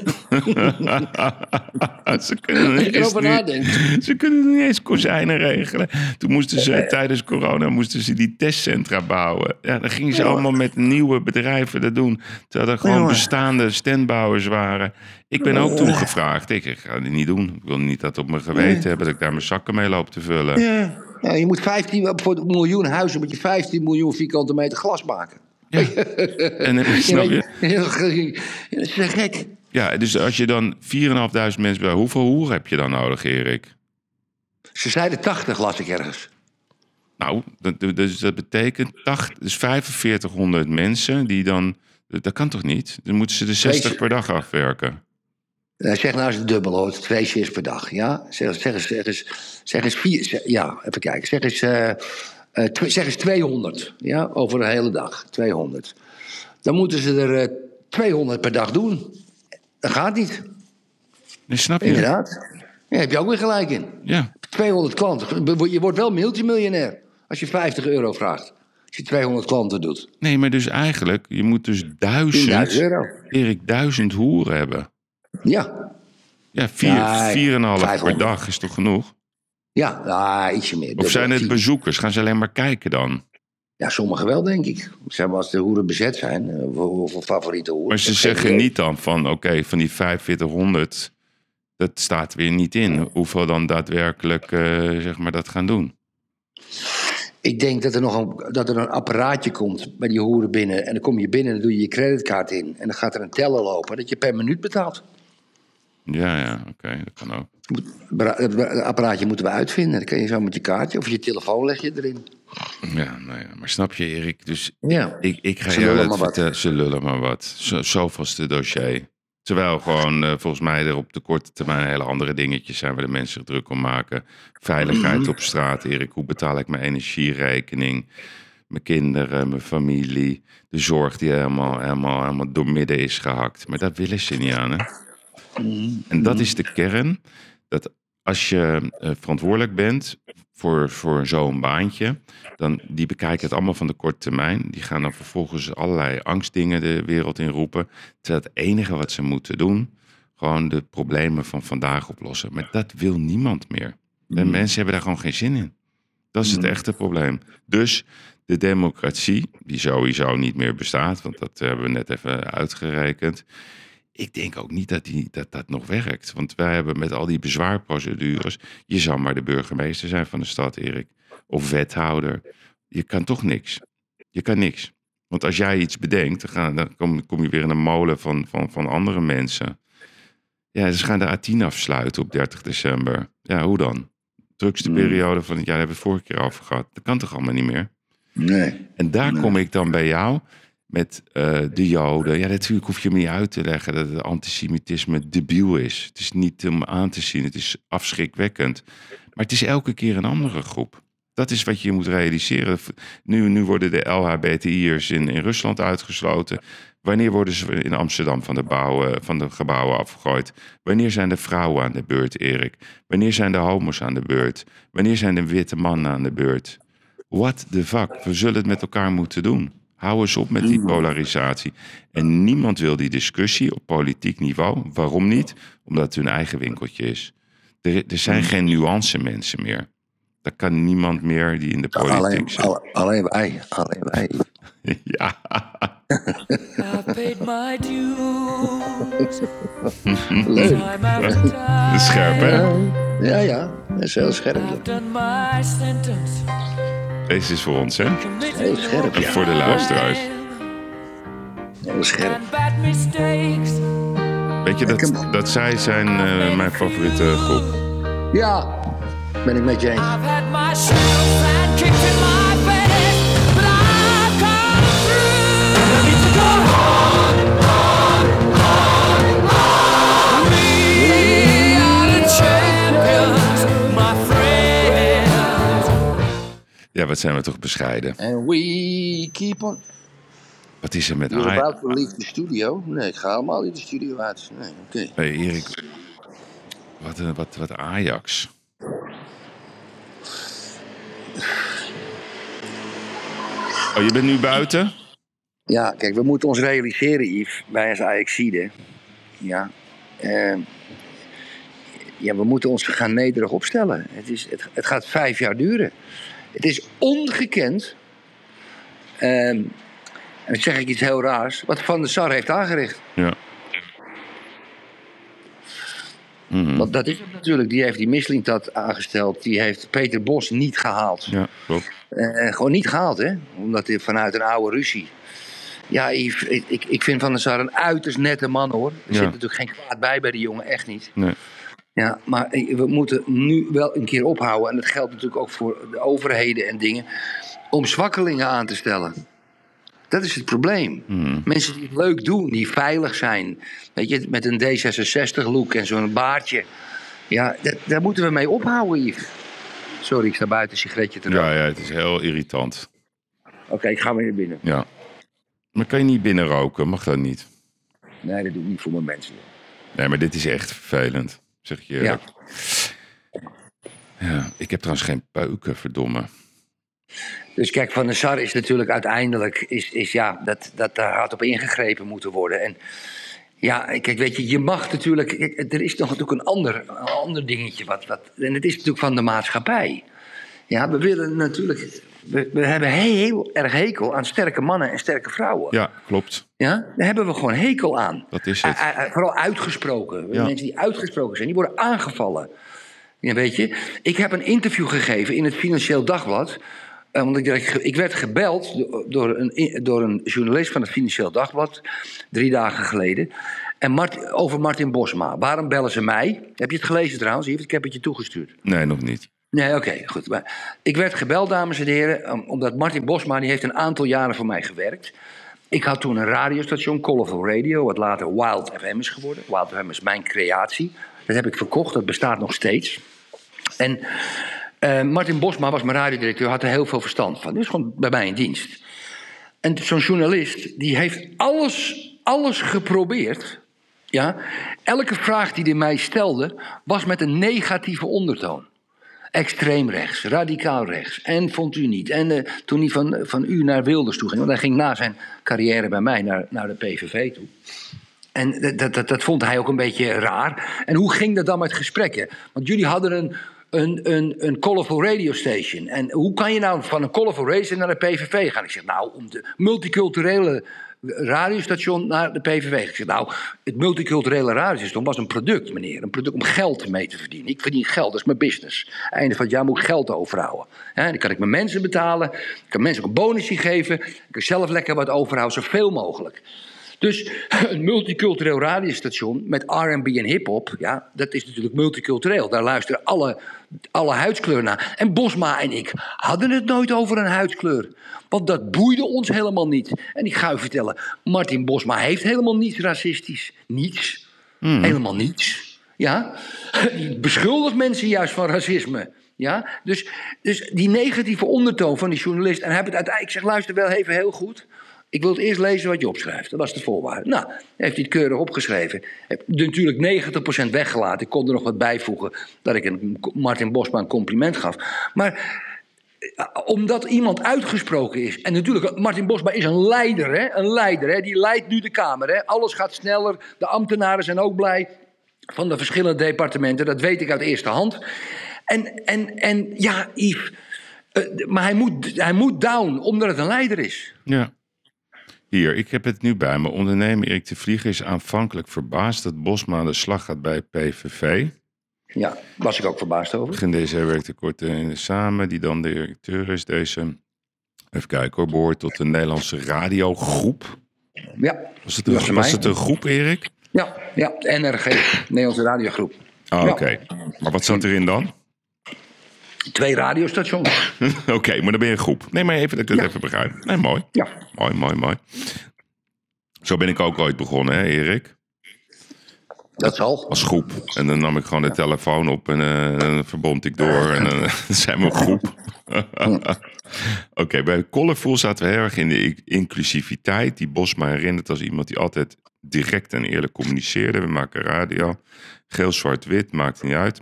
ze, kunnen niet ze kunnen niet eens kozijnen regelen. Toen moesten ze tijdens corona moesten ze die testcentra bouwen. Ja, dan gingen ze Ja. allemaal met nieuwe bedrijven dat doen. Terwijl er gewoon Ja. bestaande standbouwers waren. Ik ben ook toen gevraagd. Ik, ik ga dit niet doen. Ik wil niet dat op mijn geweten hebben dat ik daar mijn zakken mee loop te vullen. Ja. Ja, je moet 15, voor een miljoen huizen moet je 15 miljoen vierkante meter glas maken. Ja. En eh, snap je? Dat is gek. Ja, dus als je dan 4.500 mensen bij, hoeveel hoeren heb je dan nodig, Erik? Ze zeiden 80, las ik ergens. Nou, dat, dus dat betekent 80, dus 4500 mensen die dan. Dat kan toch niet? Dan moeten ze de 60 Deze- per dag afwerken. Eh, zeg nou eens het dubbel hoor, twee shifts per dag. Ja? Zeg, zeg, eens, zeg, eens, zeg eens vier, zeg- ja, even kijken. Zeg eens, eh, eh, zeg eens 200, ja, over een hele dag. 200. Dan moeten ze er eh, 200 per dag doen. Dat gaat niet, Nee, snap je? inderdaad. Ja, heb je ook weer gelijk in. Ja. 200 klanten. Je wordt wel multimiljonair als je 50 euro vraagt. Als je 200 klanten doet. Nee, maar dus eigenlijk, je moet dus 10.000 duizend, euro. Erik, duizend hoeren hebben. Ja, Ja, vier, Nee, vier en een half per 500. dag is toch genoeg? Ja ah, ietsje meer. Of zijn het bezoekers? Gaan ze alleen maar kijken dan? Ja, sommigen wel, denk ik. Zeg maar als de hoeren bezet zijn. eh, Voor, voor favoriete hoeren. Maar ze zeggen niet dan van, oké, van die 4500, dat staat weer niet in. Hoeveel dan daadwerkelijk, eh, zeg maar, dat gaan doen. Ik denk dat er nog een, dat er een apparaatje komt bij die hoeren binnen. En dan kom je binnen en dan doe je je creditcard in. En dan gaat er een teller lopen dat je per minuut betaalt. Ja, ja, oké, dat kan ook. Het apparaatje moeten we uitvinden. Dan kan je zo met je kaartje of je telefoon leg je erin. Ja, nou ja, maar snap je, Erik? Dus Ja. ik, ik ga Ze jou lullen vertellen. Ze lullen maar wat. Zo, zoveelste dossier. Terwijl gewoon eh, volgens mij er op de korte termijn hele andere dingetjes zijn waar de mensen zich druk om maken. Veiligheid op straat, Erik. Hoe betaal ik mijn energierekening? Mijn kinderen, mijn familie. De zorg die helemaal, helemaal, helemaal doormidden is gehakt. Maar dat willen ze niet aan, hè? Mhm. En dat is de kern. Dat als je eh, verantwoordelijk bent voor, voor zo'n baantje, dan die bekijken het allemaal van de korte termijn. Die gaan dan vervolgens allerlei angstdingen de wereld in roepen. Terwijl het enige wat ze moeten doen, gewoon de problemen van vandaag oplossen. Maar dat wil niemand meer. En mensen hebben daar gewoon geen zin in. Dat is het echte probleem. Dus de democratie, die sowieso niet meer bestaat, want dat hebben we net even uitgerekend. Ik denk ook niet dat, die, dat dat nog werkt. Want wij hebben met al die bezwaarprocedures. Je zou maar de burgemeester zijn van de stad, Erik. Of wethouder. Je kan toch niks. Je kan niks. Want als jij iets bedenkt, dan, kom, kom je weer in een molen van, van, van andere mensen. Ja, ze gaan de A10 afsluiten op 30 december. Ja, hoe dan? Drukste periode van het jaar hebben we vorige keer over gehad. Dat kan toch allemaal niet meer? Nee. En daar kom ik dan bij jou met eh, de Joden. Ja, natuurlijk hoef je me niet uit te leggen dat het antisemitisme debiel is. Het is niet om aan te zien, het is afschrikwekkend. Maar het is elke keer een andere groep. Dat is wat je moet realiseren. Nu, nu worden de LHBTI'ers in, in Rusland uitgesloten. Wanneer worden ze in Amsterdam van de, bouwen, van de gebouwen afgegooid? Wanneer zijn de vrouwen aan de beurt, Erik? Wanneer zijn de homo's aan de beurt? Wanneer zijn de witte mannen aan de beurt? What the fuck? We zullen het met elkaar moeten doen. Hou eens op met die polarisatie. En niemand wil die discussie op politiek niveau. Waarom niet? Omdat het hun eigen winkeltje is. Er, er zijn geen nuance mensen meer. Dat kan niemand meer die in de politiek Alleen, zit. alle- alleen wij. Alleen wij. Ja, I paid my dues. Leuk. Scherp hè? Ja, ja. Dat is heel scherp. I've done my sentence. Deze is voor ons hè? Heel scherp, En ja. voor de luisteraars. Heel scherp. Weet je dat, dat zij zijn eh, mijn favoriete groep? Ja, ben ik met je eens. Ja, wat zijn we toch bescheiden. And we keep on. Wat is er met You're Ajax? about to leave the studio. Nee, ik ga helemaal niet de studio uit. Nee, oké. Hey Erik, wat, eh, wat, wat Ajax? Oh, je bent nu buiten? Ja, kijk, we moeten ons realiseren, Yves, wij als Ajaxide. Ja, eh, ja, we moeten ons gaan nederig opstellen. Het, is, het, het gaat vijf jaar duren. Het is ongekend. ehm, en dan zeg ik iets heel raars. Wat Van der Sar heeft aangericht. Ja. Mhm. Want dat is het natuurlijk. Die heeft die Mislintat aangesteld. Die heeft Peter Bos niet gehaald. Ja, klopt. Eh, gewoon niet gehaald, hè? Omdat hij vanuit een oude ruzie. Ja, Yves, ik, ik, ik vind Van der Sar een uiterst nette man, hoor. Er Ja. zit natuurlijk geen kwaad bij bij die jongen, echt niet. Nee. Ja, maar we moeten nu wel een keer ophouden. En dat geldt natuurlijk ook voor de overheden en dingen. Om zwakkelingen aan te stellen. Dat is het probleem. Mhm. Mensen die het leuk doen, die veilig zijn. Weet je, met een D66-look en zo'n baardje. Ja, dat, daar moeten we mee ophouden, Yves. Sorry, ik sta buiten een sigaretje te roken. Ja, ja, het is heel irritant. Oké, ik ga weer naar binnen. Ja. Maar kan je niet binnen roken? Mag dat niet? Nee, dat doe ik niet voor mijn mensen. Nee, maar dit is echt vervelend. Zeg ik je Ja. Ja. ik heb trouwens geen peuken, verdomme. Dus kijk, Van der Sar is natuurlijk uiteindelijk... Is, is, ja, dat, dat daar had op ingegrepen moeten worden. En ja, kijk, weet je, je mag natuurlijk... kijk, er is nog natuurlijk een ander, een ander dingetje. Wat, wat, en het is natuurlijk van de maatschappij. Ja, we willen natuurlijk... We, we hebben heel erg hekel aan sterke mannen en sterke vrouwen. Ja, klopt. Ja, daar hebben we gewoon hekel aan. Dat is het. A- a- a- vooral uitgesproken. Ja. Mensen die uitgesproken zijn, die worden aangevallen. Ja, weet je, ik heb een interview gegeven in het Financieel Dagblad. eh, want ik, ik werd gebeld do- door een, door een journalist van het Financieel Dagblad. drie dagen geleden. En Mart, over Martin Bosma. Waarom bellen ze mij? Heb je het gelezen trouwens? Ik heb het je toegestuurd. Nee, nog niet. Nee, oké, goed. Ik werd gebeld, dames en heren, om- omdat Martin Bosma die heeft een aantal jaren voor mij gewerkt. Ik had toen een radiostation, Colorful Radio, wat later Wild FM is geworden. Wild FM is mijn creatie. Dat heb ik verkocht, dat bestaat nog steeds. En eh, Martin Bosma was mijn radiodirecteur, had er heel veel verstand van. Is gewoon bij mij in dienst. En zo'n journalist, die heeft alles, alles geprobeerd. Ja? Elke vraag die hij mij stelde, was met een negatieve ondertoon. Extreem rechts, radicaal rechts. En vond u niet. En eh, toen hij van, van u naar Wilders toe ging, want hij ging na zijn carrière bij mij naar, naar de PVV toe. En dat, dat, dat, vond hij ook een beetje raar. En hoe ging dat dan met gesprekken? Want jullie hadden een, een, een, een colorful radio station. En hoe kan je nou van een colorful radio naar de PVV gaan? Ik zeg, nou, om de multiculturele radiostation naar de PVV. Ik zeg, nou, het multiculturele radiostation was een product, meneer. Een product om geld mee te verdienen. Ik verdien geld, dat is mijn business. Einde van het jaar moet ik geld overhouden. Dan kan ik mijn mensen betalen. Ik kan mensen ook een bonusje geven. Ik kan zelf lekker wat overhouden, zoveel mogelijk. Dus een multicultureel radiostation met R&B en hip-hop, ja, dat is natuurlijk multicultureel. Daar luisteren alle, alle huidskleuren naar. En Bosma en ik hadden het nooit over een huidskleur. Want dat boeide ons helemaal niet. En ik ga u vertellen, Martin Bosma heeft helemaal niets racistisch. Niets. Helemaal niets. Ja? Die beschuldigt mensen juist van racisme. Ja? Dus, dus die negatieve ondertoon van die journalist. En hij heeft het uiteindelijk, ik zeg, luister wel even heel goed. Ik wil het eerst lezen wat je opschrijft. Dat was de voorwaarde. Nou, heeft hij het keurig opgeschreven. Heb natuurlijk 90% weggelaten. Ik kon er nog wat bijvoegen dat ik een Martin Bosma een compliment gaf. Maar eh, omdat iemand uitgesproken is. En natuurlijk, Martin Bosma is een leider, hè? Een leider, hè? Die leidt nu de Kamer, hè? Alles gaat sneller. De ambtenaren zijn ook blij. Van de verschillende departementen. Dat weet ik uit eerste hand. En, en, en ja, Yves. eh, maar hij moet, hij moet down, omdat het een leider is. Ja. Hier, ik heb het nu bij me. Ondernemer Erik de Vlieger is aanvankelijk verbaasd dat Bosma aan de slag gaat bij PVV. Ja, was ik ook verbaasd over. Begin deze werkte kort samen, die dan de directeur is. Deze, even kijken hoor, behoort tot de Nederlandse radiogroep. Ja, Was het, een, was het een groep, Erik? ja, ja NRG, Nederlandse Radiogroep. Ah, Ja. oké. Maar wat zat erin dan? Twee radiostations. oké, maar dan ben je een groep. Nee, maar even dat Ja. even begrijp. Nee, mooi. Ja. Mooi, mooi, mooi. Zo ben ik ook ooit begonnen, hè, Erik? Dat zal. Als groep. En dan nam ik gewoon de telefoon op en eh, dan verbond ik door. En dan zijn we een groep. Oké, bij Colorful zaten we heel erg in de inclusiviteit. Die Bosma herinnert als iemand die altijd direct en eerlijk communiceerde. We maken radio. Geel, zwart, wit, maakt niet uit.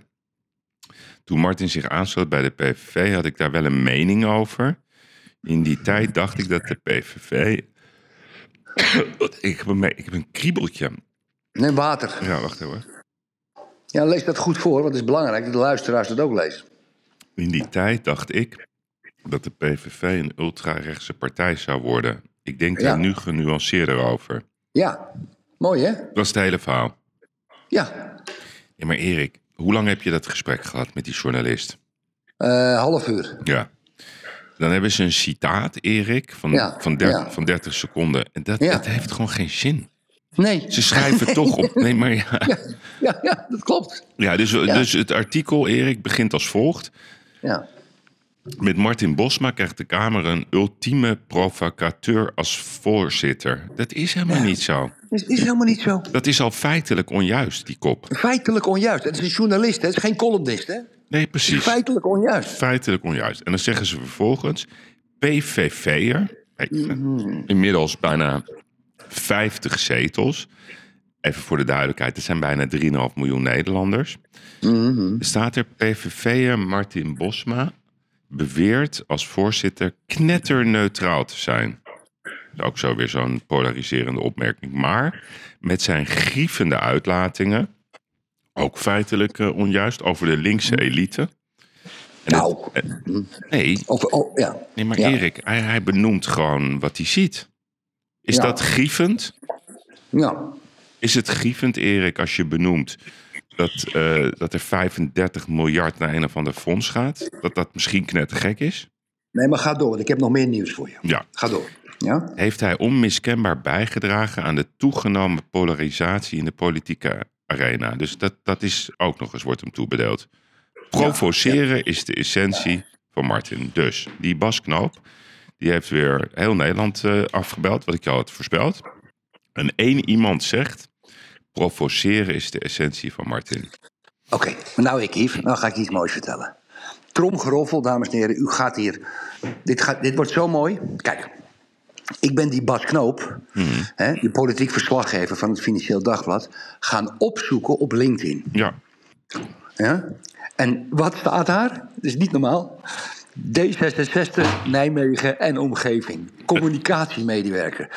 Toen Martin zich aansloot bij de PVV had ik daar wel een mening over. In die tijd dacht ik dat de PVV Ik heb een, ik heb een kriebeltje. Neem water. Ja, wacht even. Ja, lees dat goed voor, want het is belangrijk dat de luisteraars dat ook lezen. In die tijd dacht ik dat de PVV een ultrarechtse partij zou worden. Ik denk Ja. daar nu genuanceerder over. Ja, mooi hè? Dat is het hele verhaal. Ja, Ja, maar Erik, hoe lang heb je dat gesprek gehad met die journalist? Eh, half uur. Ja. Dan hebben ze een citaat, Erik, van, Ja, van, der- ja. van 30 seconden. En dat, Ja. dat heeft gewoon geen zin. Nee. Ze schrijven toch op. Nee, maar ja. Ja, ja, dat klopt. ja, dus, dus het artikel, Erik, begint als volgt. Ja. Met Martin Bosma krijgt de Kamer een ultieme provocateur als voorzitter. Dat is helemaal niet zo. Is, is helemaal niet zo. Dat is al feitelijk onjuist, die kop. Feitelijk onjuist. Het is een journalist, hè? het is geen columnist. Hè? Nee, precies. feitelijk onjuist. Feitelijk onjuist. En dan zeggen ze vervolgens, PVV'er, inmiddels bijna 50 zetels. Even voor de duidelijkheid, er zijn bijna 3,5 miljoen Nederlanders. Er staat er PVV'er Martin Bosma beweert als voorzitter knetterneutraal te zijn. Ook zo weer zo'n polariserende opmerking. Maar met zijn grievende uitlatingen, ook feitelijk eh, onjuist, over de linkse elite. En Nou, het- eh, nee, of, oh, ja. nee, maar Ja. Erik, hij, hij benoemt gewoon wat hij ziet. Is Ja. dat grievend? Ja. Is het grievend, Erik, als je benoemt dat, eh, dat er 35 miljard naar een of ander fonds gaat? Dat dat misschien knettergek is? Nee, maar ga door, want ik heb nog meer nieuws voor je. Ja. Ga door. Ja? Heeft hij onmiskenbaar bijgedragen aan de toegenomen polarisatie in de politieke arena? Dus dat, dat is ook nog eens, wordt hem toebedeeld. Provoceren is de essentie van Martin. Dus die Bas Knoop, die heeft weer heel Nederland eh, afgebeld, wat ik jou had voorspeld. En één iemand zegt, provoceren is de essentie van Martin. Oké, nou ik, Yves, nou ga ik iets moois vertellen. Tromgeroffel, dames en heren, u gaat hier... Dit, gaat, dit wordt zo mooi. Kijk, ik ben die Bas Knoop, hè, de politiek verslaggever van het Financieel Dagblad... gaan opzoeken op LinkedIn. Ja, Ja? En wat staat daar? Dat is niet normaal. D66 Nijmegen en omgeving. Communicatiemedewerker.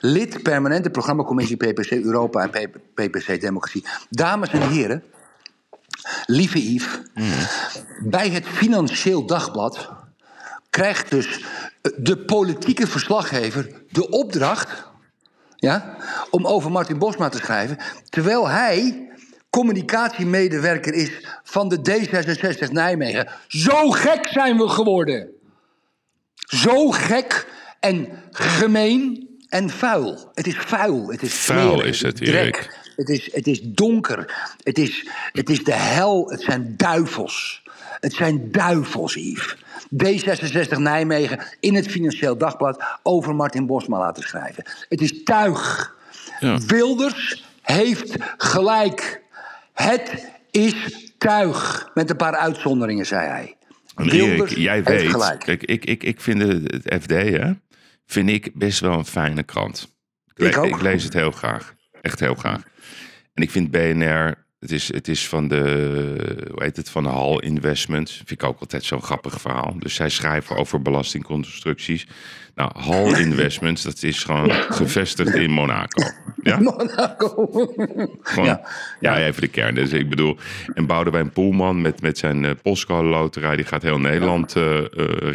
Lid permanente programmacommissie PPC Europa en PP PPC Democratie. Dames en heren, lieve Yves, bij het Financieel Dagblad krijgt dus de politieke verslaggever de opdracht ja, om over Martin Bosma te schrijven, terwijl hij communicatiemedewerker is van de D66 Nijmegen. Zo gek zijn we geworden. Zo gek en gemeen en vuil. Het is vuil, het is Vuil smerig, is het. Erik. Het is, het is donker. Het is, het is de hel. Het zijn duivels. Het zijn duivels, Yves. D66 Nijmegen in het Financieel Dagblad over Martin Bosma laten schrijven. Het is tuig. Ja. Wilders heeft gelijk. Het is tuig. Met een paar uitzonderingen, zei hij. Erik, jij weet, gelijk. ik, ik, ik vind het, FD, hè, vind ik best wel een fijne krant. Ik, Ik le- ook. ik lees het heel graag. Echt heel graag. En ik vind BNR, het is, het is van de, hoe heet het, van de Hal Investments. Vind ik ook altijd zo'n grappig verhaal. Dus zij schrijven over belastingconstructies. Nou, Hal Investments, dat is gewoon gevestigd in Monaco. Ja? Monaco. Gewoon, ja. Ja. even de kern. Dus ik bedoel, en Boudewijn Poelman met, met zijn uh, postcode loterij, die gaat heel Nederland eh, eh,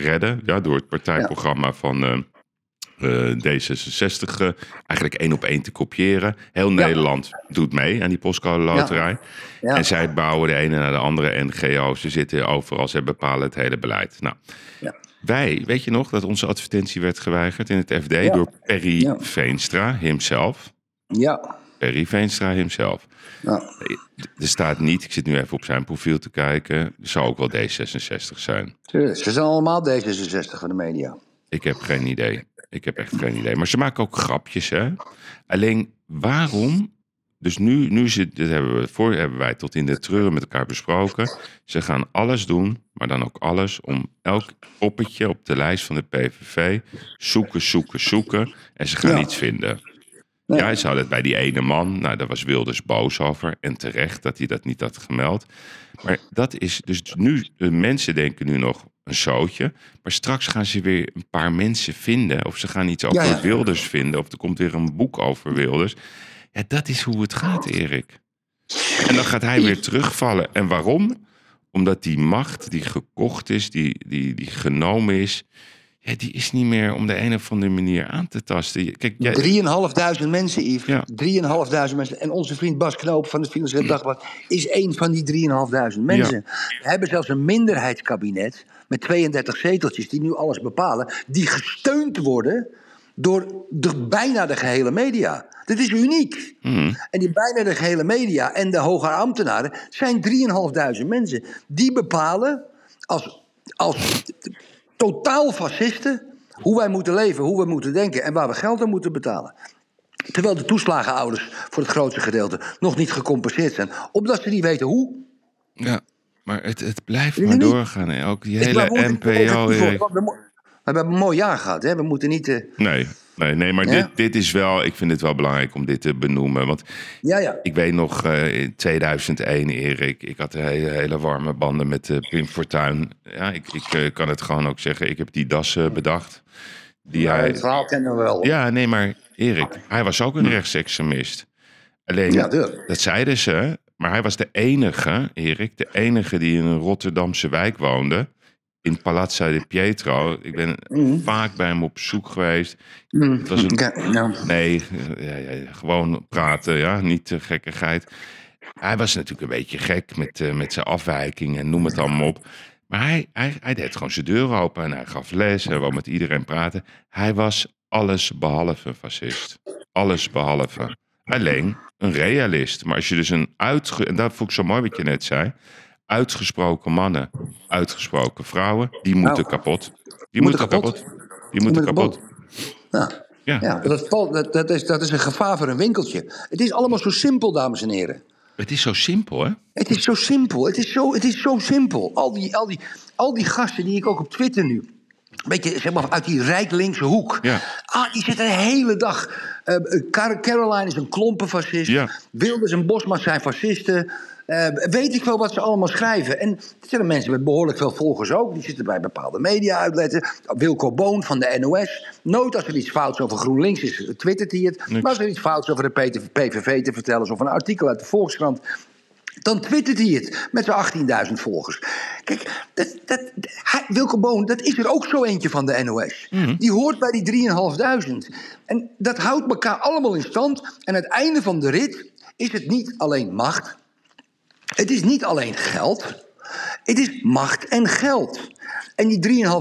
redden. Ja, door het partijprogramma van eh, eh, D66 eh, eigenlijk één op één te kopiëren. Heel Nederland doet mee aan die postcode loterij. Ja. En zij bouwen de ene naar de andere NGO's. Ze zitten overal, ze bepalen het hele beleid. Nou, Ja. wij, weet je nog dat onze advertentie werd geweigerd in het FD door Perry Ja. Veenstra, himself. Ja. Perry Veenstra himself. ja. Er staat niet, ik zit nu even op zijn profiel te kijken. Er zou ook wel D66 zijn. Ze zijn allemaal D66 van de media. Ik heb geen idee. Ik heb echt geen idee. Maar ze maken ook grapjes, hè? Alleen waarom? Dus nu, nu zit, dit hebben, we, voor, hebben wij tot in de treuren met elkaar besproken. Ze gaan alles doen, maar dan ook alles om elk poppetje op de lijst van de PVV zoeken, zoeken, zoeken. En ze gaan Ja. niets vinden. Nee. Ja, ze hadden het bij die ene man. Nou, daar was Wilders boos over. En terecht dat hij dat niet had gemeld. Maar dat is dus nu, de mensen denken nu nog, een zootje. Maar straks gaan ze weer een paar mensen vinden. Of ze gaan iets over Ja, ja. Wilders vinden. Of er komt weer een boek over Wilders. Ja, dat is hoe het gaat, Erik. En dan gaat hij weer terugvallen. En waarom? Omdat die macht die gekocht is, die, die, die genomen is... Ja, die is niet meer om de een of andere manier aan te tasten. Kijk, jij, 3.500 mensen, Yves. Ja. 3.500 mensen. En onze vriend Bas Knoop van het Financieel Dagblad is één van die 3.500 mensen. We hebben zelfs een minderheidskabinet met 32 zeteltjes die nu alles bepalen, die gesteund worden door de, bijna de gehele media. Dit is uniek. En die bijna de gehele media en de hoge ambtenaren zijn 3.500 mensen. Die bepalen als, als totaal fascisten hoe wij moeten leven, hoe we moeten denken en waar we geld aan moeten betalen. Terwijl de toeslagenouders voor het grootste gedeelte nog niet gecompenseerd zijn. Omdat ze niet weten hoe. ja, maar het, het blijft maar doorgaan. hè. Ook die Ik- hele NPO. We, hebben een mooi jaar gehad. Hè? We moeten niet... eh, Nee, nee, nee maar Ja? dit, dit is wel, ik vind het wel belangrijk om dit te benoemen. Want ja, ja. ik weet nog eh, in 2001, Erik, ik had hele, hele warme banden met eh, Pim Fortuyn. Ja, ik, ik kan het gewoon ook zeggen, ik heb die das bedacht. Die het hij, verhaal kennen we wel. ja, nee, maar Erik, hij was ook een rechtsextremist. Alleen, dat zeiden ze, maar hij was de enige, Erik, de enige die in een Rotterdamse wijk woonde. In Palazzo di Pietro. Ik ben vaak bij hem op zoek geweest. Het was een Nee, ja, ja, gewoon praten, ja, niet uh, gekkigheid. Hij was natuurlijk een beetje gek met, eh, met zijn afwijking en noem het allemaal op. Maar hij, hij, hij deed gewoon zijn deur open en hij gaf les. Hij wou met iedereen praten. Hij was alles behalve een fascist. Alles behalve. Alleen een realist. Maar als je dus een uitge... En dat vond ik zo mooi wat je net zei. Uitgesproken mannen, uitgesproken vrouwen, die moeten Nou, kapot. Die moeten kapot. Die moeten kapot. ja. Ja, Ja, dat, valt- dat, dat, is, dat is een gevaar voor een winkeltje. Het is allemaal zo simpel, dames en heren. het is zo simpel, hè? Het is zo simpel. Het is zo, het is zo simpel. Al die, al, die, al die gasten die ik ook op Twitter nu. Een beetje zeg maar, uit die rijk linkse hoek. Ja. Ah, die zitten de hele dag. eh, Car- Caroline is een klompenfascist. Ja. Wilders en Bosma zijn fascisten. Eh, weet ik wel wat ze allemaal schrijven. En er zijn mensen met behoorlijk veel volgers ook. Die zitten bij bepaalde media-uitletten. Wilco Boon van de NOS. Nooit als er iets fouts over GroenLinks is, twittert hij het. Maar als er iets fouts over de PVV te vertellen is... of een artikel uit de Volkskrant dan twittert hij het met zijn 18.000 volgers. Kijk, dat, dat, hij, Wilco Boon, dat is er ook zo eentje van de NOS. Die hoort bij die 3.500. En dat houdt elkaar allemaal in stand. En aan het einde van de rit is het niet alleen macht. Het is niet alleen geld. Het is macht en geld. En die 3.500,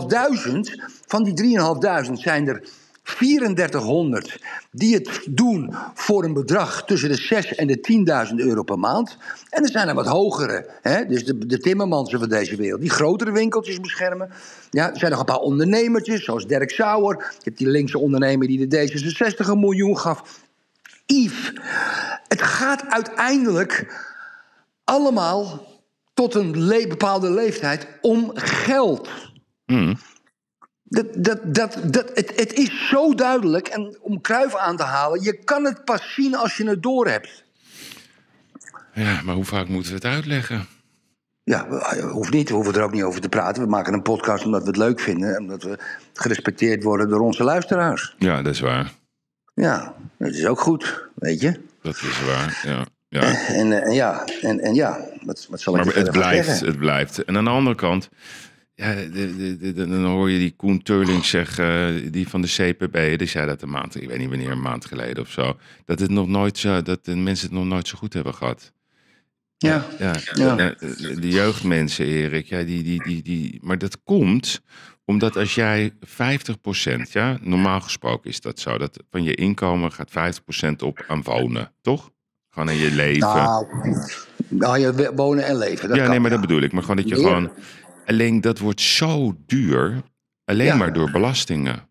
van die 3.500 zijn er 3400 die het doen voor een bedrag tussen de 6 en de 10.000 euro per maand. En er zijn er wat hogere, hè? dus de, de timmermansen van deze wereld, die grotere winkeltjes beschermen. Ja, er zijn nog een paar ondernemertjes, zoals Dirk Sauer. Je hebt die linkse ondernemer die de D66 een miljoen gaf. Yves, het gaat uiteindelijk allemaal tot een le- bepaalde leeftijd om geld. Dat, dat, dat, dat, het, het is zo duidelijk, en om Kruif aan te halen, je kan het pas zien als je het doorhebt. Ja, maar hoe vaak moeten we het uitleggen? Ja, we- hoeft niet, we hoeven er ook niet over te praten. We maken een podcast omdat we het leuk vinden en omdat we gerespecteerd worden door onze luisteraars. Ja, dat is waar. Ja, dat is ook goed, weet je. Dat is waar, ja. Ja. En, eh, en ja, en, en ja, wat, wat zal ik Maar het blijft, zeggen? het blijft. En aan de andere kant, ja, de, de, de- de- dan hoor je die Koen Teurling zeggen, die van de CPB, die zei dat een maand, ik weet niet wanneer, een maand geleden of zo, dat, het nog nooit zo, dat de mensen het nog nooit zo goed hebben gehad. Ja, Ja, Ja. de jeugdmensen, Erik, ja, die, die, die, die, maar dat komt omdat als jij 50%, ja, normaal gesproken is dat zo, dat van je inkomen gaat 50% op aan wonen, toch? Gewoon in je leven. nou, nou je wonen en leven. Dat ja, kan, nee, maar dat bedoel ik. Maar gewoon dat je Meer. gewoon. Alleen dat wordt zo duur. Alleen Ja. maar door belastingen.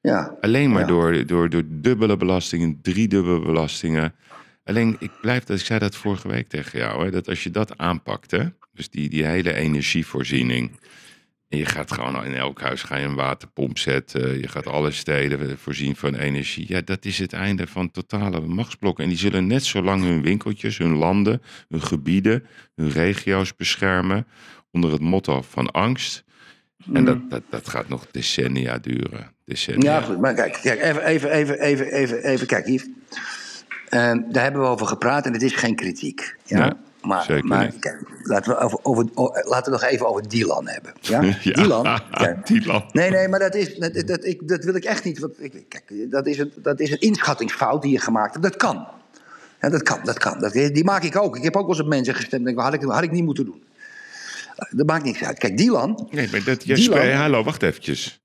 Ja, Alleen maar Ja. door, door, door dubbele belastingen, driedubbele belastingen. Alleen, ik blijf dat, ik zei dat vorige week tegen jou, hè, dat als je dat aanpakt, hè, dus die, die hele energievoorziening. En je gaat gewoon in elk huis ga je een waterpomp zetten. Je gaat alle steden voorzien van energie. Ja, dat is het einde van totale machtsblokken. En die zullen net zo lang hun winkeltjes, hun landen, hun gebieden, hun regio's beschermen. Onder het motto van angst. En dat, dat, dat gaat nog decennia duren. Decennia. Ja, goed. Maar kijk, kijk even, even, even, even, even, even kijk, Yves. Ehm, daar hebben we over gepraat en het is geen kritiek. Ja? Nee, maar zeker maar kijk, laten, we over, over, laten we nog even over Dylan hebben. Ja? Dylan. Dylan. Nee, nee, maar dat, is, dat, dat, ik, dat wil ik echt niet. Want ik, kijk, dat, is een, dat is een inschattingsfout die je gemaakt hebt. Dat kan. Ja, dat kan, dat kan. Dat, die maak ik ook. Ik heb ook wel eens op mensen gestemd. Denk, had, ik, had ik niet moeten doen. Dat maakt niks uit. Kijk, Dylan. Nee, maar dat, Dylan- hallo, wacht eventjes.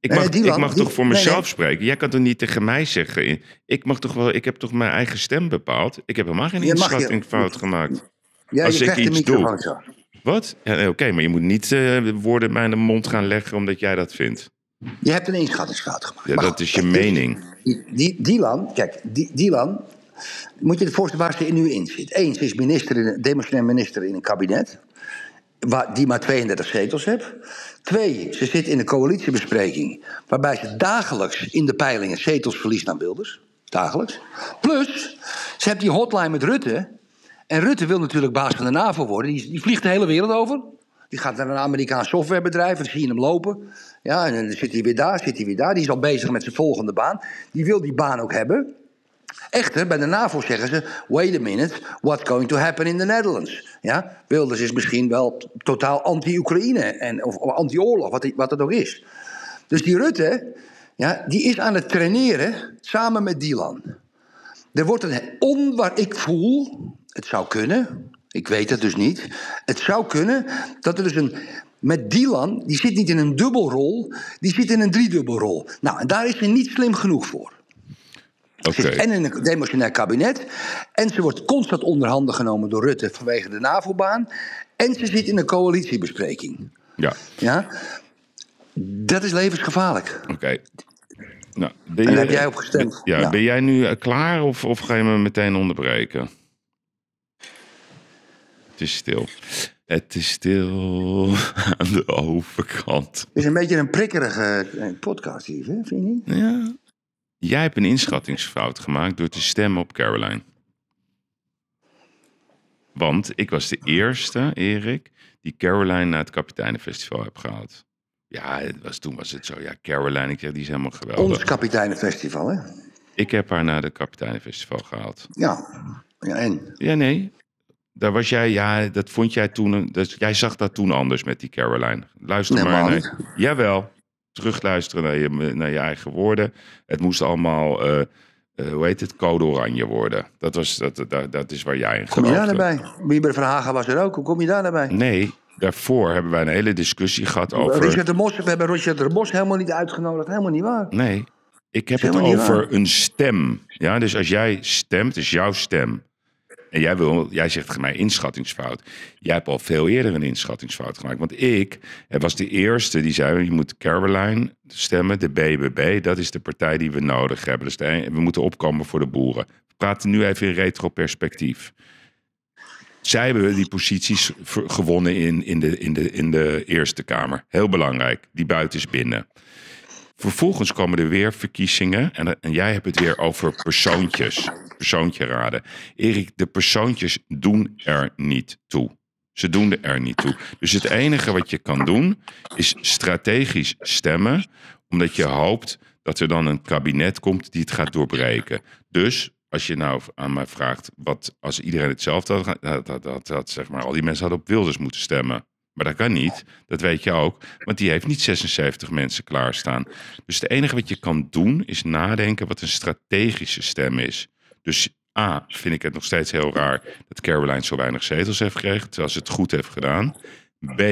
Ik mag, Dylan, ik mag die- toch voor mezelf nee. spreken? Jij kan toch niet tegen mij zeggen? Ik, mag toch wel, ik heb toch mijn eigen stem bepaald? Ik heb helemaal geen je- inschattingfout gemaakt. Ja, Als je ik iets doe. zo. Wat? Ja, Oké, maar je moet niet eh, woorden in mijn mond gaan leggen omdat jij dat vindt. Je hebt een inschattingsfout gemaakt. Ja, Maar dat goed, is je kijk, mening. Die, die, Dylan, kijk, die, Dylan, moet je je voorstellen waar ze nu in zit. Ze is minister in, demissionair minister in een kabinet, waar, die maar 32 zetels heeft. Twee, ze zit in een coalitiebespreking, waarbij ze dagelijks in de peilingen zetels verliest aan Wilders. Dagelijks. Plus, ze heeft die hotline met Rutte. En Rutte wil natuurlijk baas van de NAVO worden. Die, die vliegt de hele wereld over. Die gaat naar een Amerikaans softwarebedrijf en dan zie je hem lopen. Ja, en dan zit hij weer daar, zit hij weer daar. Die is al bezig met zijn volgende baan. Die wil die baan ook hebben. Echter, bij de NAVO zeggen ze: wait a minute, what's going to happen in the Netherlands? Ja, Wilders is misschien wel totaal anti-Oekraïne of, of anti-oorlog, wat, wat het ook is. Dus die Rutte, ja, die is aan het traineren samen met Dylan. Er wordt een onwaar. Ik voel, het zou kunnen, ik weet het dus niet. Het zou kunnen dat er dus een. Met Dylan, die zit niet in een dubbelrol, die zit in een driedubbelrol. Nou, en daar is ze niet slim genoeg voor. Zit en in een demissionair kabinet. En ze wordt constant onderhanden genomen door Rutte vanwege de NAVO-baan. En ze zit in een coalitiebespreking. Ja, Ja? Dat is levensgevaarlijk. oké. Nou, ben En daar heb jij op gestemd. Ja, Ja. Ben jij nu eh, klaar of, of ga je me meteen onderbreken? Het is stil. Het is stil aan de overkant. Het is een beetje een prikkerige eh, podcast hier, hè? vind je niet? Ja. Jij hebt een inschattingsfout gemaakt door te stemmen op Caroline. Want ik was de eerste, Erik, die Caroline naar het Kapiteinenfestival heb gehaald. Ja, het was, toen was het zo. Ja, Caroline, ik zeg, die is helemaal geweldig. Ons kapiteinenfestival, hè? Ik heb haar naar het Kapiteinenfestival gehaald. Ja. ja en? Ja, nee. Daar was jij, ja, dat vond jij toen, dat, jij zag dat toen anders met die Caroline. Luister Nee, maar. naar- Jawel. Terugluisteren naar je, naar je eigen woorden. Het moest allemaal, eh, eh, hoe heet het, code oranje worden. Dat, was, dat, dat, dat is waar jij in Kom je daar daarbij? Wieber Verhagen was er ook. Hoe kom je daar daarbij? Nee, daarvoor hebben wij een hele discussie gehad over... Richard de Mos, we hebben Richard de Mos helemaal niet uitgenodigd. Helemaal niet waar. Nee, ik heb het over een stem. Ja, dus als jij stemt, is jouw stem. En jij, wil, jij zegt mij inschattingsfout. Jij hebt al veel eerder een inschattingsfout gemaakt. Want ik was de eerste die zei... je moet Caroline stemmen, de BBB. Dat is de partij die we nodig hebben. Dus een- we moeten opkomen voor de boeren. We praten nu even in retro-perspectief. Zij hebben die posities gewonnen in, in, de, in, de, in de Eerste Kamer. Heel belangrijk. Die buiten is binnen. Vervolgens komen er weer verkiezingen. En, en jij hebt het weer over persoontjes. Persoontje raden. Erik, de persoontjes doen er niet toe. Ze doen er niet toe. Dus het enige wat je kan doen is strategisch stemmen. Omdat je hoopt dat er dan een kabinet komt die het gaat doorbreken. Dus als je nou aan mij vraagt, wat als iedereen hetzelfde had, dat, dat, dat, zeg maar, al die mensen hadden op Wilders moeten stemmen. Maar dat kan niet, dat weet je ook, want die heeft niet 76 mensen klaarstaan. Dus het enige wat je kan doen is nadenken wat een strategische stem is. Dus A, vind ik het nog steeds heel raar dat Caroline zo weinig zetels heeft gekregen, terwijl ze het goed heeft gedaan. B,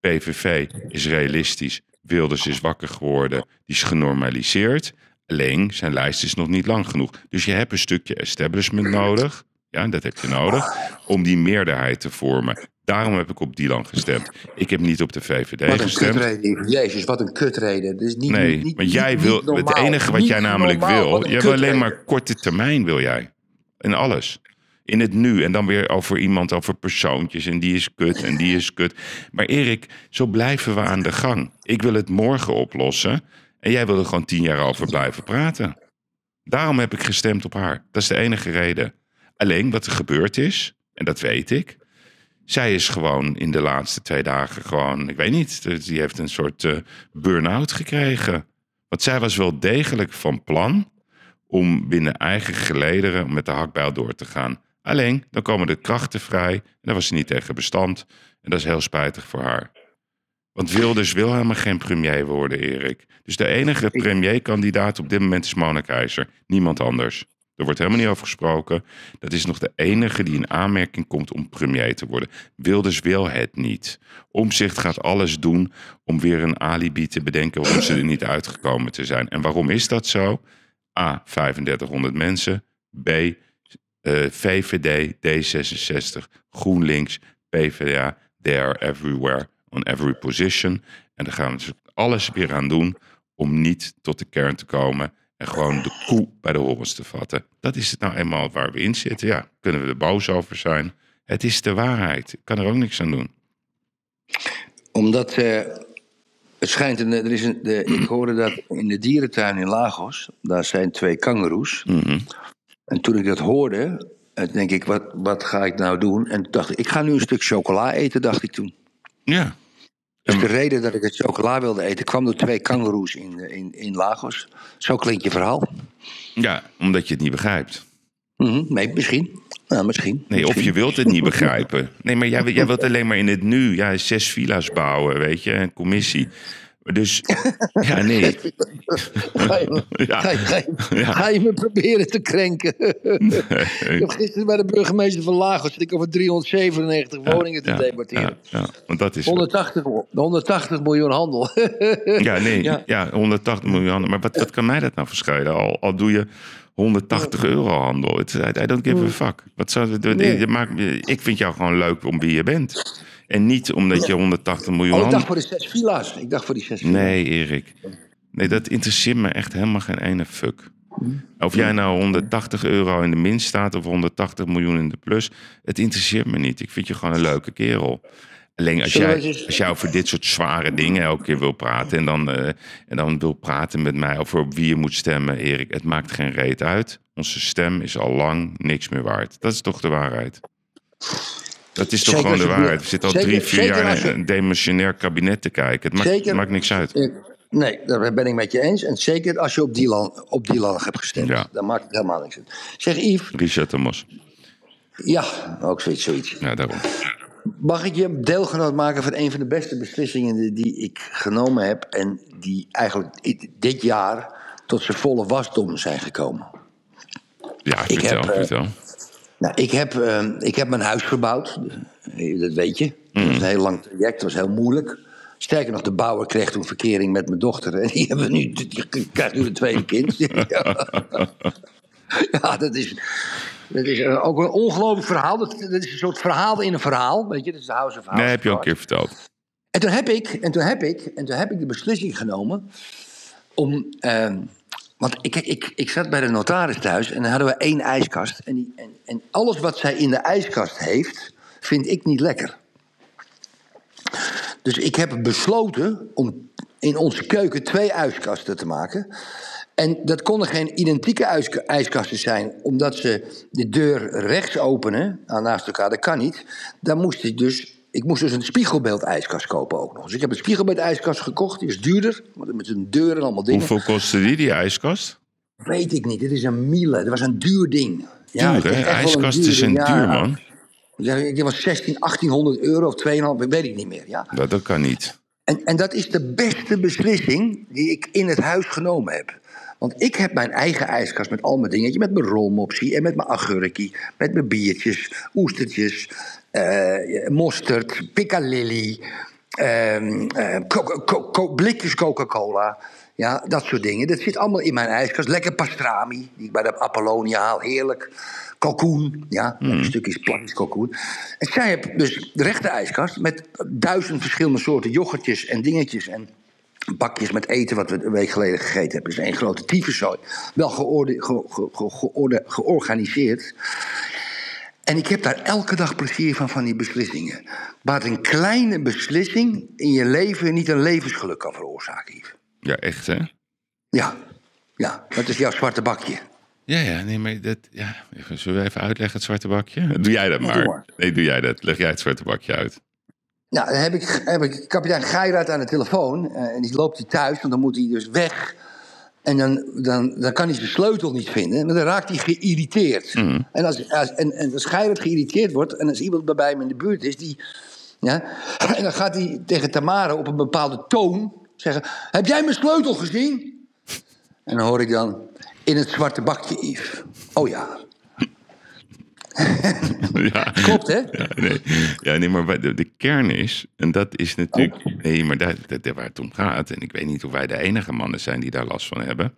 PVV is realistisch, Wilders is wakker geworden, die is genormaliseerd. Alleen zijn lijst is nog niet lang genoeg. Dus je hebt een stukje establishment nodig. Ja, dat heb je nodig. Om die meerderheid te vormen. Daarom heb ik op Dylan gestemd. Ik heb niet op de VVD Wat een gestemd. kutreden. Jezus, wat een kutreden. Dat is niet, Nee, niet, jij wil. Het enige wat jij namelijk normaal, wil. Je wil alleen maar korte termijn, wil jij. In alles. In het nu. En dan weer over iemand, over persoontjes. En die is kut en die is kut. Maar Erik, zo blijven we aan de gang. Ik wil het morgen oplossen. En jij wil er gewoon tien jaar over blijven praten. Daarom heb ik gestemd op haar. Dat is de enige reden. Alleen wat er gebeurd is, en dat weet ik. Zij is gewoon in de laatste twee dagen gewoon, ik weet niet, die heeft een soort eh, burn-out gekregen. Want zij was wel degelijk van plan om binnen eigen gelederen met de hakbijl door te gaan. Alleen, dan komen de krachten vrij en daar was ze niet tegen bestand. En dat is heel spijtig voor haar. Want Wilders wil helemaal geen premier worden, Erik. Dus de enige premierkandidaat op dit moment is Mona Keizer. Niemand anders. Er wordt helemaal niet over gesproken. Dat is nog de enige die in aanmerking komt om premier te worden. Wilders wil het niet. Omzicht gaat alles doen om weer een alibi te bedenken waarom ze er niet uitgekomen te zijn. En waarom is dat zo? A. 3500 mensen. B. eh, VVD, D66, GroenLinks, PvdA. They are everywhere, on every position. En daar gaan we dus alles weer aan doen om niet tot de kern te komen. En gewoon de koe bij de horens te vatten. Dat is het nou eenmaal waar we in zitten. Ja, kunnen we er boos over zijn. Het is de waarheid. Ik kan er ook niks aan doen. Omdat eh, het schijnt, een, er is een, de, ik hoorde dat in de dierentuin in Lagos, daar zijn twee kangoeroes. Mhm. En toen ik dat hoorde, eh, denk ik, wat, wat ga ik nou doen? En toen dacht ik, ik ga nu een stuk chocola eten, dacht ik toen. Ja, Dus de reden dat ik het chocola wilde eten, kwam door twee kangoeroes in, in, in Lagos. Zo klinkt je verhaal. ja omdat je het niet begrijpt. Mhm, nee, misschien. Nou, misschien. Nee, of je wilt het niet begrijpen. Nee, maar jij, jij wilt alleen maar in het nu. Ja, zes villa's bouwen, weet je, een commissie. Dus, ja, nee. Ga je, Ja. ga, je, ga, je, Ja. ga je me proberen te krenken? ik heb gisteren bij de burgemeester van Lagos zit ik over 397 woningen te ja, debatteren. Ja, want dat is... 180, 180 miljoen handel. Ja, nee, Ja. ja. 180 miljoen. Maar wat, wat kan mij dat nou verschillen? Al, al doe je 180 euro handel. I, don't give a fuck. Wat zou, Nee. ik vind jou gewoon leuk om wie je bent. En niet omdat je 180 miljoen Oh, ik dacht voor de zes villa's. Ik dacht voor die zes villa's. Nee, Erik. Nee, dat interesseert me echt helemaal geen ene fuck. Of jij nou 180 euro in de min staat of 180 miljoen in de plus, het interesseert me niet. Ik vind je gewoon een leuke kerel. Alleen als jij, als jij over dit soort zware dingen elke keer wil praten en dan, eh, en dan wil praten met mij over op wie je moet stemmen, Erik, het maakt geen reet uit. Onze stem is al lang niks meer waard. Dat is toch de waarheid? Dat is toch Zeker gewoon de waarheid. We zitten al zeker- drie, vier jaar je- in een demissionair kabinet te kijken. Het maakt, Zeker- maakt niks uit. Ik- Nee, daar ben ik met je eens. En zeker als je op Dylan, op Dylan hebt gestemd. Ja. Dan maakt het helemaal niks uit. Zeg Yves, Richard ja, ook zoiets. zoiets. Ja, daarom. Mag ik je deelgenoot maken van een van de beste beslissingen die, die ik genomen heb. En die eigenlijk dit jaar tot zijn volle wasdom zijn gekomen. Ja, Ik vertel, heb, eh, vertel. Nou, ik heb, eh, ik heb mijn huis verbouwd. Dat weet je. Dat was een heel lang traject. Dat was heel moeilijk. Sterker nog, de bouwer kreeg toen verkering met mijn dochter. En die, hebben nu, die krijgt nu een tweede kind. ja. ja, dat is, dat is ook een ongelooflijk verhaal. Dat, dat is een soort verhaal in een verhaal. Weet je, dat is de House of House. Nee, heb je al een keer verteld. En toen heb ik, en toen heb ik, en toen heb ik de beslissing genomen om. ehm, want ik, ik, ik zat bij de notaris thuis en dan hadden we één ijskast. En, die, en, en alles wat zij in de ijskast heeft, vind ik niet lekker. Dus ik heb besloten om in onze keuken twee ijskasten te maken. En dat konden geen identieke ijska- ijskasten zijn, omdat ze de deur rechts openen, naast elkaar, dat kan niet. Dan moest ik dus, ik moest dus een spiegelbeeld ijskast kopen ook nog. Dus ik heb een spiegelbeeld ijskast gekocht, die is duurder, met een deur en allemaal dingen. Hoeveel kostte die, die ijskast? Weet ik niet, dit is een Miele, dat was een duur ding. Duur, het hè? is echt wel een duur ja. duur, man. Ja, Die was 16, 1800 euro of 2,5, weet ik niet meer. Ja. Dat, dat kan niet. En, en dat is de beste beslissing die ik in het huis genomen heb. Want ik heb mijn eigen ijskast met al mijn dingetjes. Met mijn rolmopsie en met mijn agurkie. Met mijn biertjes, oestertjes, eh, mosterd, piccalilli. ehm, eh, co- co- co- blikjes Coca-Cola. Ja, dat soort dingen. Dat zit allemaal in mijn ijskast. Lekker pastrami, die ik bij de Apollonia haal. Heerlijk. Kalkoen, ja, een stukje plakjes kalkoen. En zij heeft dus de rechte ijskast met duizend verschillende soorten yoghurtjes en dingetjes en bakjes met eten wat we een week geleden gegeten hebben. Is één grote tyfuszooi. Wel georde, ge- ge- ge- georde- georganiseerd. En ik heb daar elke dag plezier van, van die beslissingen. Waar een kleine beslissing in je leven niet een levensgeluk kan veroorzaken, Yves. Ja, echt, hè? Ja, ja, dat is jouw zwarte bakje. Ja, ja, nee, maar dat, ja, even, zullen we even uitleggen het zwarte bakje? Doe jij dat maar. doe maar. Nee, doe jij dat. Leg jij het zwarte bakje uit. Nou, dan heb ik, heb ik kapitein Geiraat aan de telefoon. eh, en die loopt hij thuis, want dan moet hij dus weg. En dan, dan, dan kan hij zijn sleutel niet vinden. Maar dan raakt hij geïrriteerd. En, als, als, en, en als geïrriteerd wordt... en als iemand bij hem in de buurt is... Die, ja, en dan gaat hij tegen Tamara op een bepaalde toon zeggen... Heb jij mijn sleutel gezien? En dan hoor ik dan... In het zwarte bakje, Yves. Oh ja. ja. Klopt, hè? Ja, nee. ja, nee, maar de, de kern is, en dat is natuurlijk, nee, maar daar, dat, daar waar het om gaat, en ik weet niet of wij de enige mannen zijn die daar last van hebben,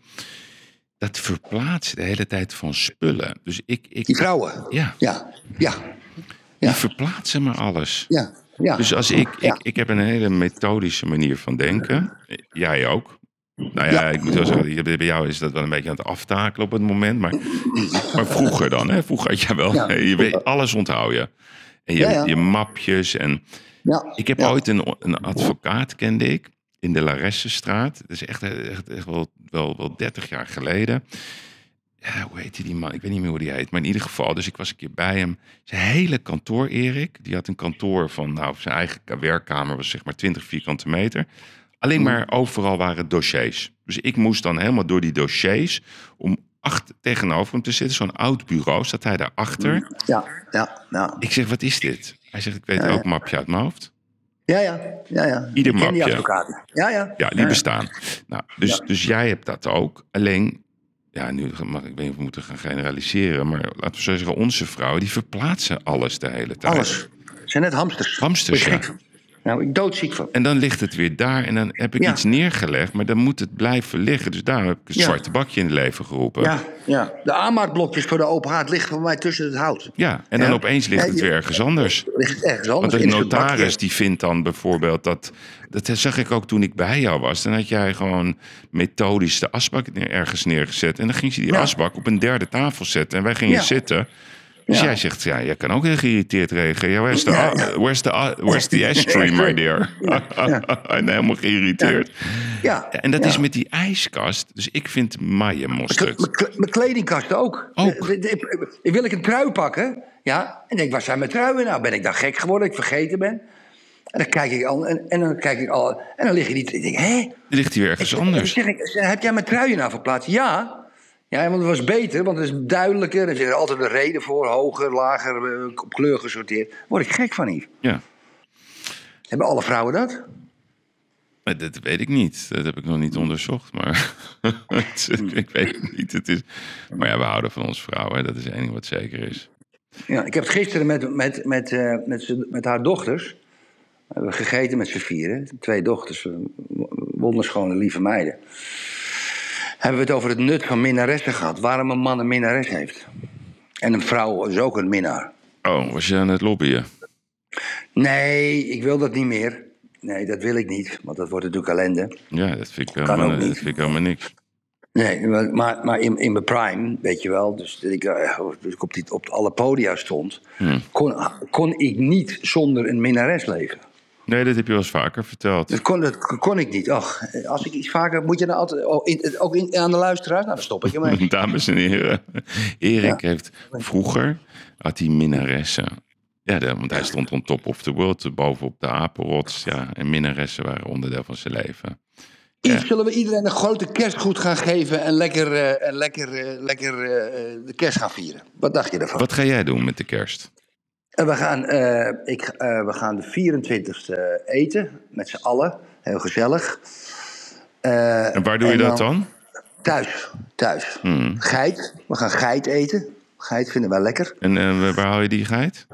dat verplaatsen de hele tijd van spullen. Dus ik, ik Die vrouwen. ja, Ja, ja, die ja. verplaatsen maar alles. ja. ja. Dus als ik, ik, ik heb een hele methodische manier van denken. Jij ook. Nou ja, Ja. ik moet wel zeggen, je- bij jou is dat wel een beetje aan het aftakelen op het moment. Maar, maar vroeger dan, hè? Vroeger had je wel, Ja. je weet, alles onthouden. En je, Ja, ja. je mapjes en... ja. Ik heb ooit een, een advocaat, kende ik, in de Laressenstraat. Dat is echt, echt, echt wel, wel, wel 30 jaar geleden. Ja, hoe heette die man? Ik weet niet meer hoe die heet. Maar in ieder geval, dus ik was een keer bij hem. Zijn hele kantoor, Erik, die had een kantoor van, nou, zijn eigen werkkamer was zeg maar 20 vierkante meter. Alleen maar overal waren dossiers. Dus ik moest dan helemaal door die dossiers om achter, tegenover hem te zitten. Zo'n oud bureau, zat hij daarachter. Ja, ja, ja. Ik zeg, wat is dit? Hij zegt, ik weet Ja, ja. elk mapje uit mijn hoofd. Ja, ja, ja, ja. Ieder ken die mapje. advocaten. Ja, ja. Ja, die bestaan. Nou, dus, dus jij hebt dat ook. Alleen, ja, nu mag ik weet niet of we moeten gaan generaliseren, maar laten we zo zeggen, onze vrouwen die verplaatsen alles de hele tijd. Alles. Het zijn net hamsters. Hamsters, ja. Nou, ik doodziek van. En dan ligt het weer daar en dan heb ik Ja. iets neergelegd, maar dan moet het blijven liggen. Dus daarom heb ik Ja. zwarte bakje in het leven geroepen. Ja, ja. De aanmaakblokjes voor de open haard liggen voor mij tussen het hout. Ja, en dan Ja. opeens ligt het weer ergens anders. Ligt het ergens Want anders. een in het notaris die vindt dan bijvoorbeeld dat... Dat zag ik ook toen ik bij jou was. Dan had jij gewoon methodisch de asbak ergens neergezet. En dan ging ze die asbak op een derde tafel zetten. En wij gingen zitten. Dus Ja. jij zegt, ja, jij kan ook heel geïrriteerd reageren. Ja, where's the, where's the, where's the ashtray, my dear? en helemaal geïrriteerd. Ja. En dat ja. is met die ijskast. Dus ik vind Mijn mosterd. Mijn kledingkast ook. Ook. Eh, Ik wil ik een trui pakken. Ja. En denk, waar zijn mijn truien nou? Ben ik dan gek geworden ik vergeten ben? En dan kijk ik al. En, en dan kijk ik al. En dan liggen die. Ik denk, hé? Ligt hij weer ergens anders. zeg ik, zeg, heb jij mijn truien nou verplaatst? Ja. Ja, want het was beter, want het is duidelijker. Er er altijd een reden voor, hoger, lager, eh, op kleur gesorteerd. Daar word ik gek van, Yves. Ja. Hebben alle vrouwen dat? Maar Dat weet ik niet. Dat heb ik nog niet onderzocht. Maar is- ik weet het niet. Het is, maar ja, we houden van ons vrouwen. Dat is één ding wat zeker is. Ja, ik heb het gisteren met, met, met, eh, met, met haar dochters. We hebben gegeten met z'n vieren. Twee dochters, eh, wonderschone lieve meiden. Hebben we het over het nut van minnaressen gehad. Waarom een man een minnares heeft. En een vrouw is ook een minnaar. Oh, was je aan het lobbyen? Nee, ik wil dat niet meer. Nee, dat wil ik niet, want dat wordt natuurlijk ellende. Ja, dat vind ik Kan helemaal, dat vind ik helemaal niks. Nee, maar, maar, in, in mijn prime, weet je wel, dus dat ik, eh, dus ik op, die, op alle podia stond, kon, kon ik niet zonder een minnares leven. Nee, dat heb je wel eens vaker verteld. Dat kon, dat kon ik niet. Och, als ik iets vaker, moet je dan altijd, oh, in, ook in, aan de luisteraars? Nou, dan stop ik ermee. Dames en heren, Erik Ja. heeft vroeger, had hij minnaressen. Ja, want hij stond on top of the world, bovenop de apenrots. Ja, en minnaressen waren onderdeel van zijn leven. Yves, zullen we iedereen een grote kerstgoed gaan geven en lekker, eh, en lekker, eh, lekker eh, de kerst gaan vieren? Wat dacht je daarvan? Wat ga jij doen met de kerst? En we gaan, eh, ik, eh, we gaan de 24e eten, met z'n allen. Heel gezellig. Eh, En waar doe je dat dan? Thuis, thuis. Hmm. Geit, we gaan geit eten. Geit vinden wij lekker. En waar haal je die geit?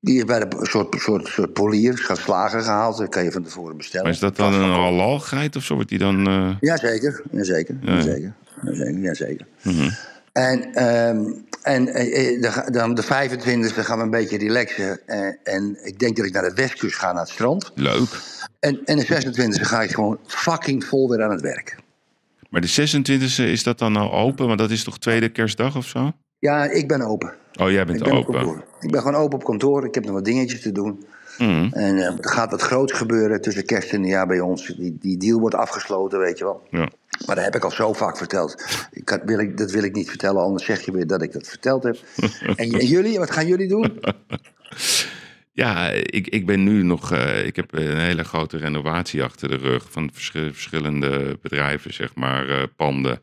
Die is bij de soort, soort, soort polier, slagen gehaald. Dat kan je van tevoren bestellen. Maar is dat dan een halal geit of zo? Wordt die dan... eh, Jazeker, jazeker, Ja. jazeker, jazeker, jazeker. mhm. En, ehm, en eh, eh, de- dan de 25e gaan we een beetje relaxen. En, en ik denk dat ik naar de westkust ga, naar het strand. Leuk. En, en de 26e ga ik gewoon fucking vol weer aan het werk. Maar de 26e, is dat dan al open? Want dat is toch tweede kerstdag of zo? Ja, ik ben open. Oh, jij bent Ik ben, op open. ik ben gewoon open op kantoor. Ik heb nog wat dingetjes te doen. Mhm. En eh, er gaat wat groots gebeuren tussen kerst en nieuwjaar bij ons. Die, die deal wordt afgesloten, weet je wel. Ja. Maar dat heb ik al zo vaak verteld. Ik had, wil ik, dat wil ik niet vertellen, anders zeg je weer dat ik dat verteld heb. en, en jullie, wat gaan jullie doen? Ja, ik, ik ben nu nog. eh, ik heb een hele grote renovatie achter de rug van verschi- verschillende bedrijven, zeg maar, eh, panden.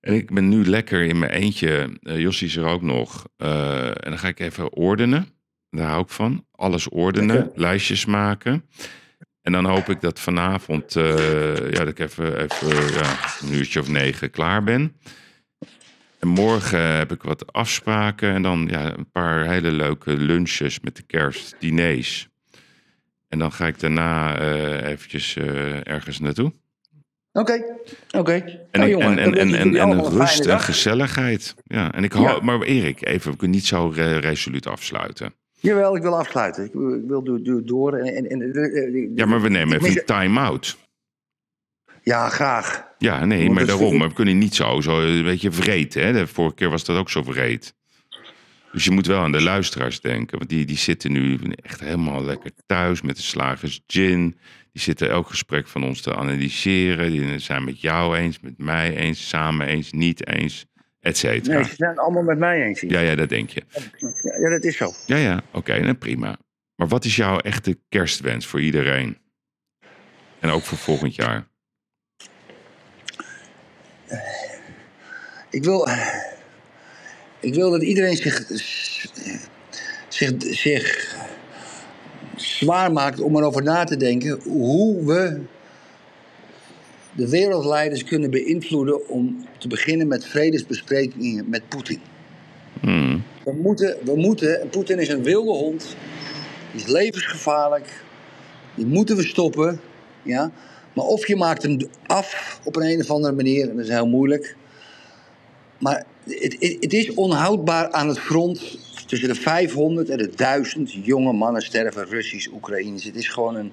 En ik ben nu lekker in mijn eentje. eh Jossie is er ook nog. en dan ga ik even ordenen. Daar hou ik van. Alles ordenen, Lekker. lijstjes maken. En dan hoop ik dat vanavond, eh, ja, dat ik even, even ja, een uurtje of negen klaar ben. En morgen heb ik wat afspraken en dan ja, een paar hele leuke lunches met de kerst, diners. En dan ga ik daarna eh, eventjes eh, ergens naartoe. Oké, oké. En, jongen, en, en, en, rust en gezelligheid. Ja, en ik hou, Ja. maar Erik, even, we kunnen niet zo re- resoluut afsluiten. Jawel, ik wil afsluiten. Ik wil, ik wil do- do- door. En, en, en, eh, eh, Ja, maar we nemen even een time-out. Ja, graag. Ja, nee, Want maar daarom. Maar we kunnen niet zo, zo een beetje vreed. Hè? De vorige keer was dat ook zo vreed. Dus je moet wel aan de luisteraars denken. Want die, die zitten nu echt helemaal lekker thuis met de slagers gin. Die zitten elk gesprek van ons te analyseren. Die zijn met jou eens, met mij eens, samen eens, niet eens, et cetera. Nee, ze zijn het allemaal met mij eens. Ja, ja, dat denk je. Ja, dat is zo. Ja, ja, oké, nou, prima. Maar wat is jouw echte kerstwens voor iedereen? En ook voor volgend jaar? Ik wil, ik wil dat iedereen zich, zich, zich zwaar maakt om erover na te denken hoe we de wereldleiders kunnen beïnvloeden om te beginnen met vredesbesprekingen met Poetin. Hmm. We moeten, we moeten, Poetin is een wilde hond, die is levensgevaarlijk, die moeten we stoppen. Ja? Maar of je maakt hem af op een, een of andere manier, dat is heel moeilijk. Maar het, het, het is onhoudbaar aan het front. Tussen de 500 en de 1000 jonge mannen sterven Russisch, Oekraïens. Het is gewoon een,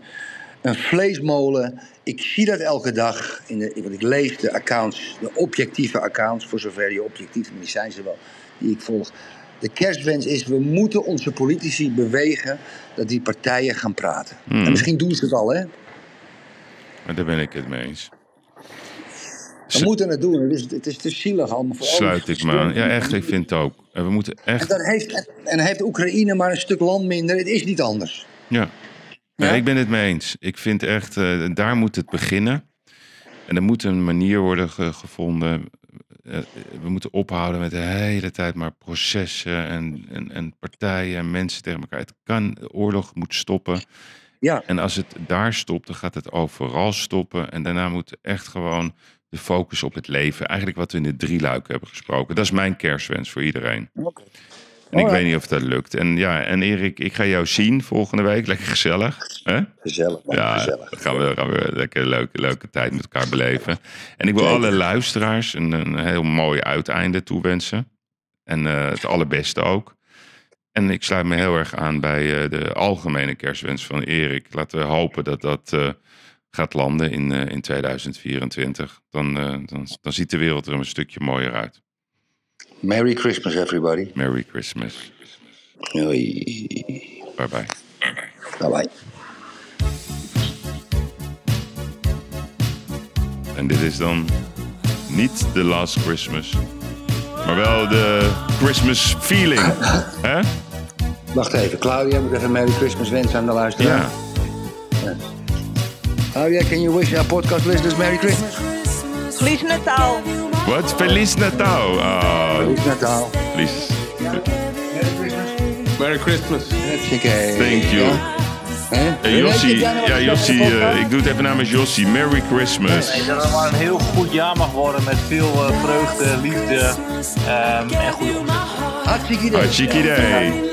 een vleesmolen. Ik zie dat elke dag. In de, want ik lees de accounts, de objectieve accounts, voor zover die objectief zijn, die zijn ze wel, die ik volg. De kerstwens is, we moeten onze politici bewegen dat die partijen gaan praten. Hmm. En misschien doen ze het al, hè? Maar daar ben ik het mee eens. We moeten het doen. Het is, het is te zielig allemaal voor Sluit ik me aan. Ja, echt, ik vind het ook. En we moeten En echt... dan heeft, en heeft Oekraïne maar een stuk land minder. Het is niet anders. Ja. Ja? ik ben het mee eens. Ik vind echt, eh, daar moet het beginnen. En er moet een manier worden ge- gevonden. Eh, we moeten ophouden met de hele tijd maar processen en, en, en partijen en mensen tegen elkaar. Het kan, de oorlog moet stoppen. Ja, En als het daar stopt, dan gaat het overal stoppen. En daarna moet echt gewoon de focus op het leven. Eigenlijk wat we in de drie luiken hebben gesproken. Dat is mijn kerstwens voor iedereen. Oké. En ik weet niet of dat lukt. En ja, en Erik, ik ga jou zien volgende week. Lekker gezellig. Hè? gezellig. Man, Ja, gezellig. dan gaan we, gaan we lekker leuke, leuke tijd met elkaar beleven. En ik wil Zeker. alle luisteraars een, een heel mooi uiteinde toewensen. En eh, het allerbeste ook. En ik sluit me heel erg aan bij eh, de algemene kerstwens van Erik. Laten we hopen dat dat eh, gaat landen in, eh, in 2024. Dan, eh, dan, dan ziet de wereld er een stukje mooier uit. Merry Christmas, everybody. Merry Christmas. Hoi. Bye bye. Bye bye. En dit is dan niet de Last Christmas, maar wel de Christmas feeling. hè? Wacht even. Claudia moet even Merry Christmas wensen aan de luisteraar. Ja. Claudia, can you wish our podcast listeners Merry Christmas? Feliz Natal. Wat? Feliz Natal. Ah, Feliz Natal. Feliz. Merry Christmas. Merry Christmas. Hartstikke. Thank you. Hè? Eh, Jossie, ja, Jossie, eh, ik doe het even namens Jossie. Merry Christmas. Nee, dat het maar een heel goed jaar mag worden met veel eh, vreugde, liefde ehm, en goede omzet. Hartstikke idee. Hartstikke idee.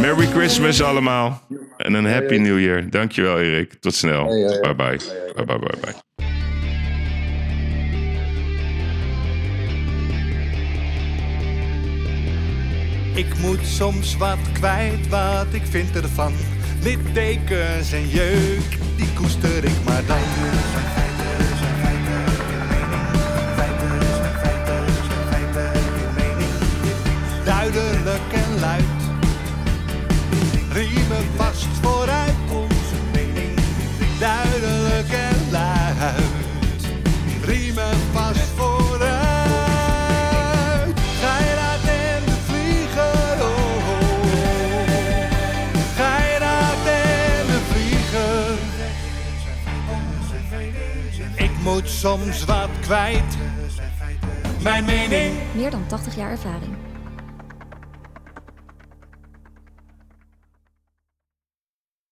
Merry Christmas allemaal. En een Happy New Year. Dankjewel Erik. Tot snel. Bye bye. Bye bye bye bye. Ik moet soms wat kwijt, wat ik vind ervan. Littekens en jeuk, die koester ik maar dan. Duidelijk en luid, moet soms wat kwijt. Mijn mening Meer dan 80 jaar ervaring.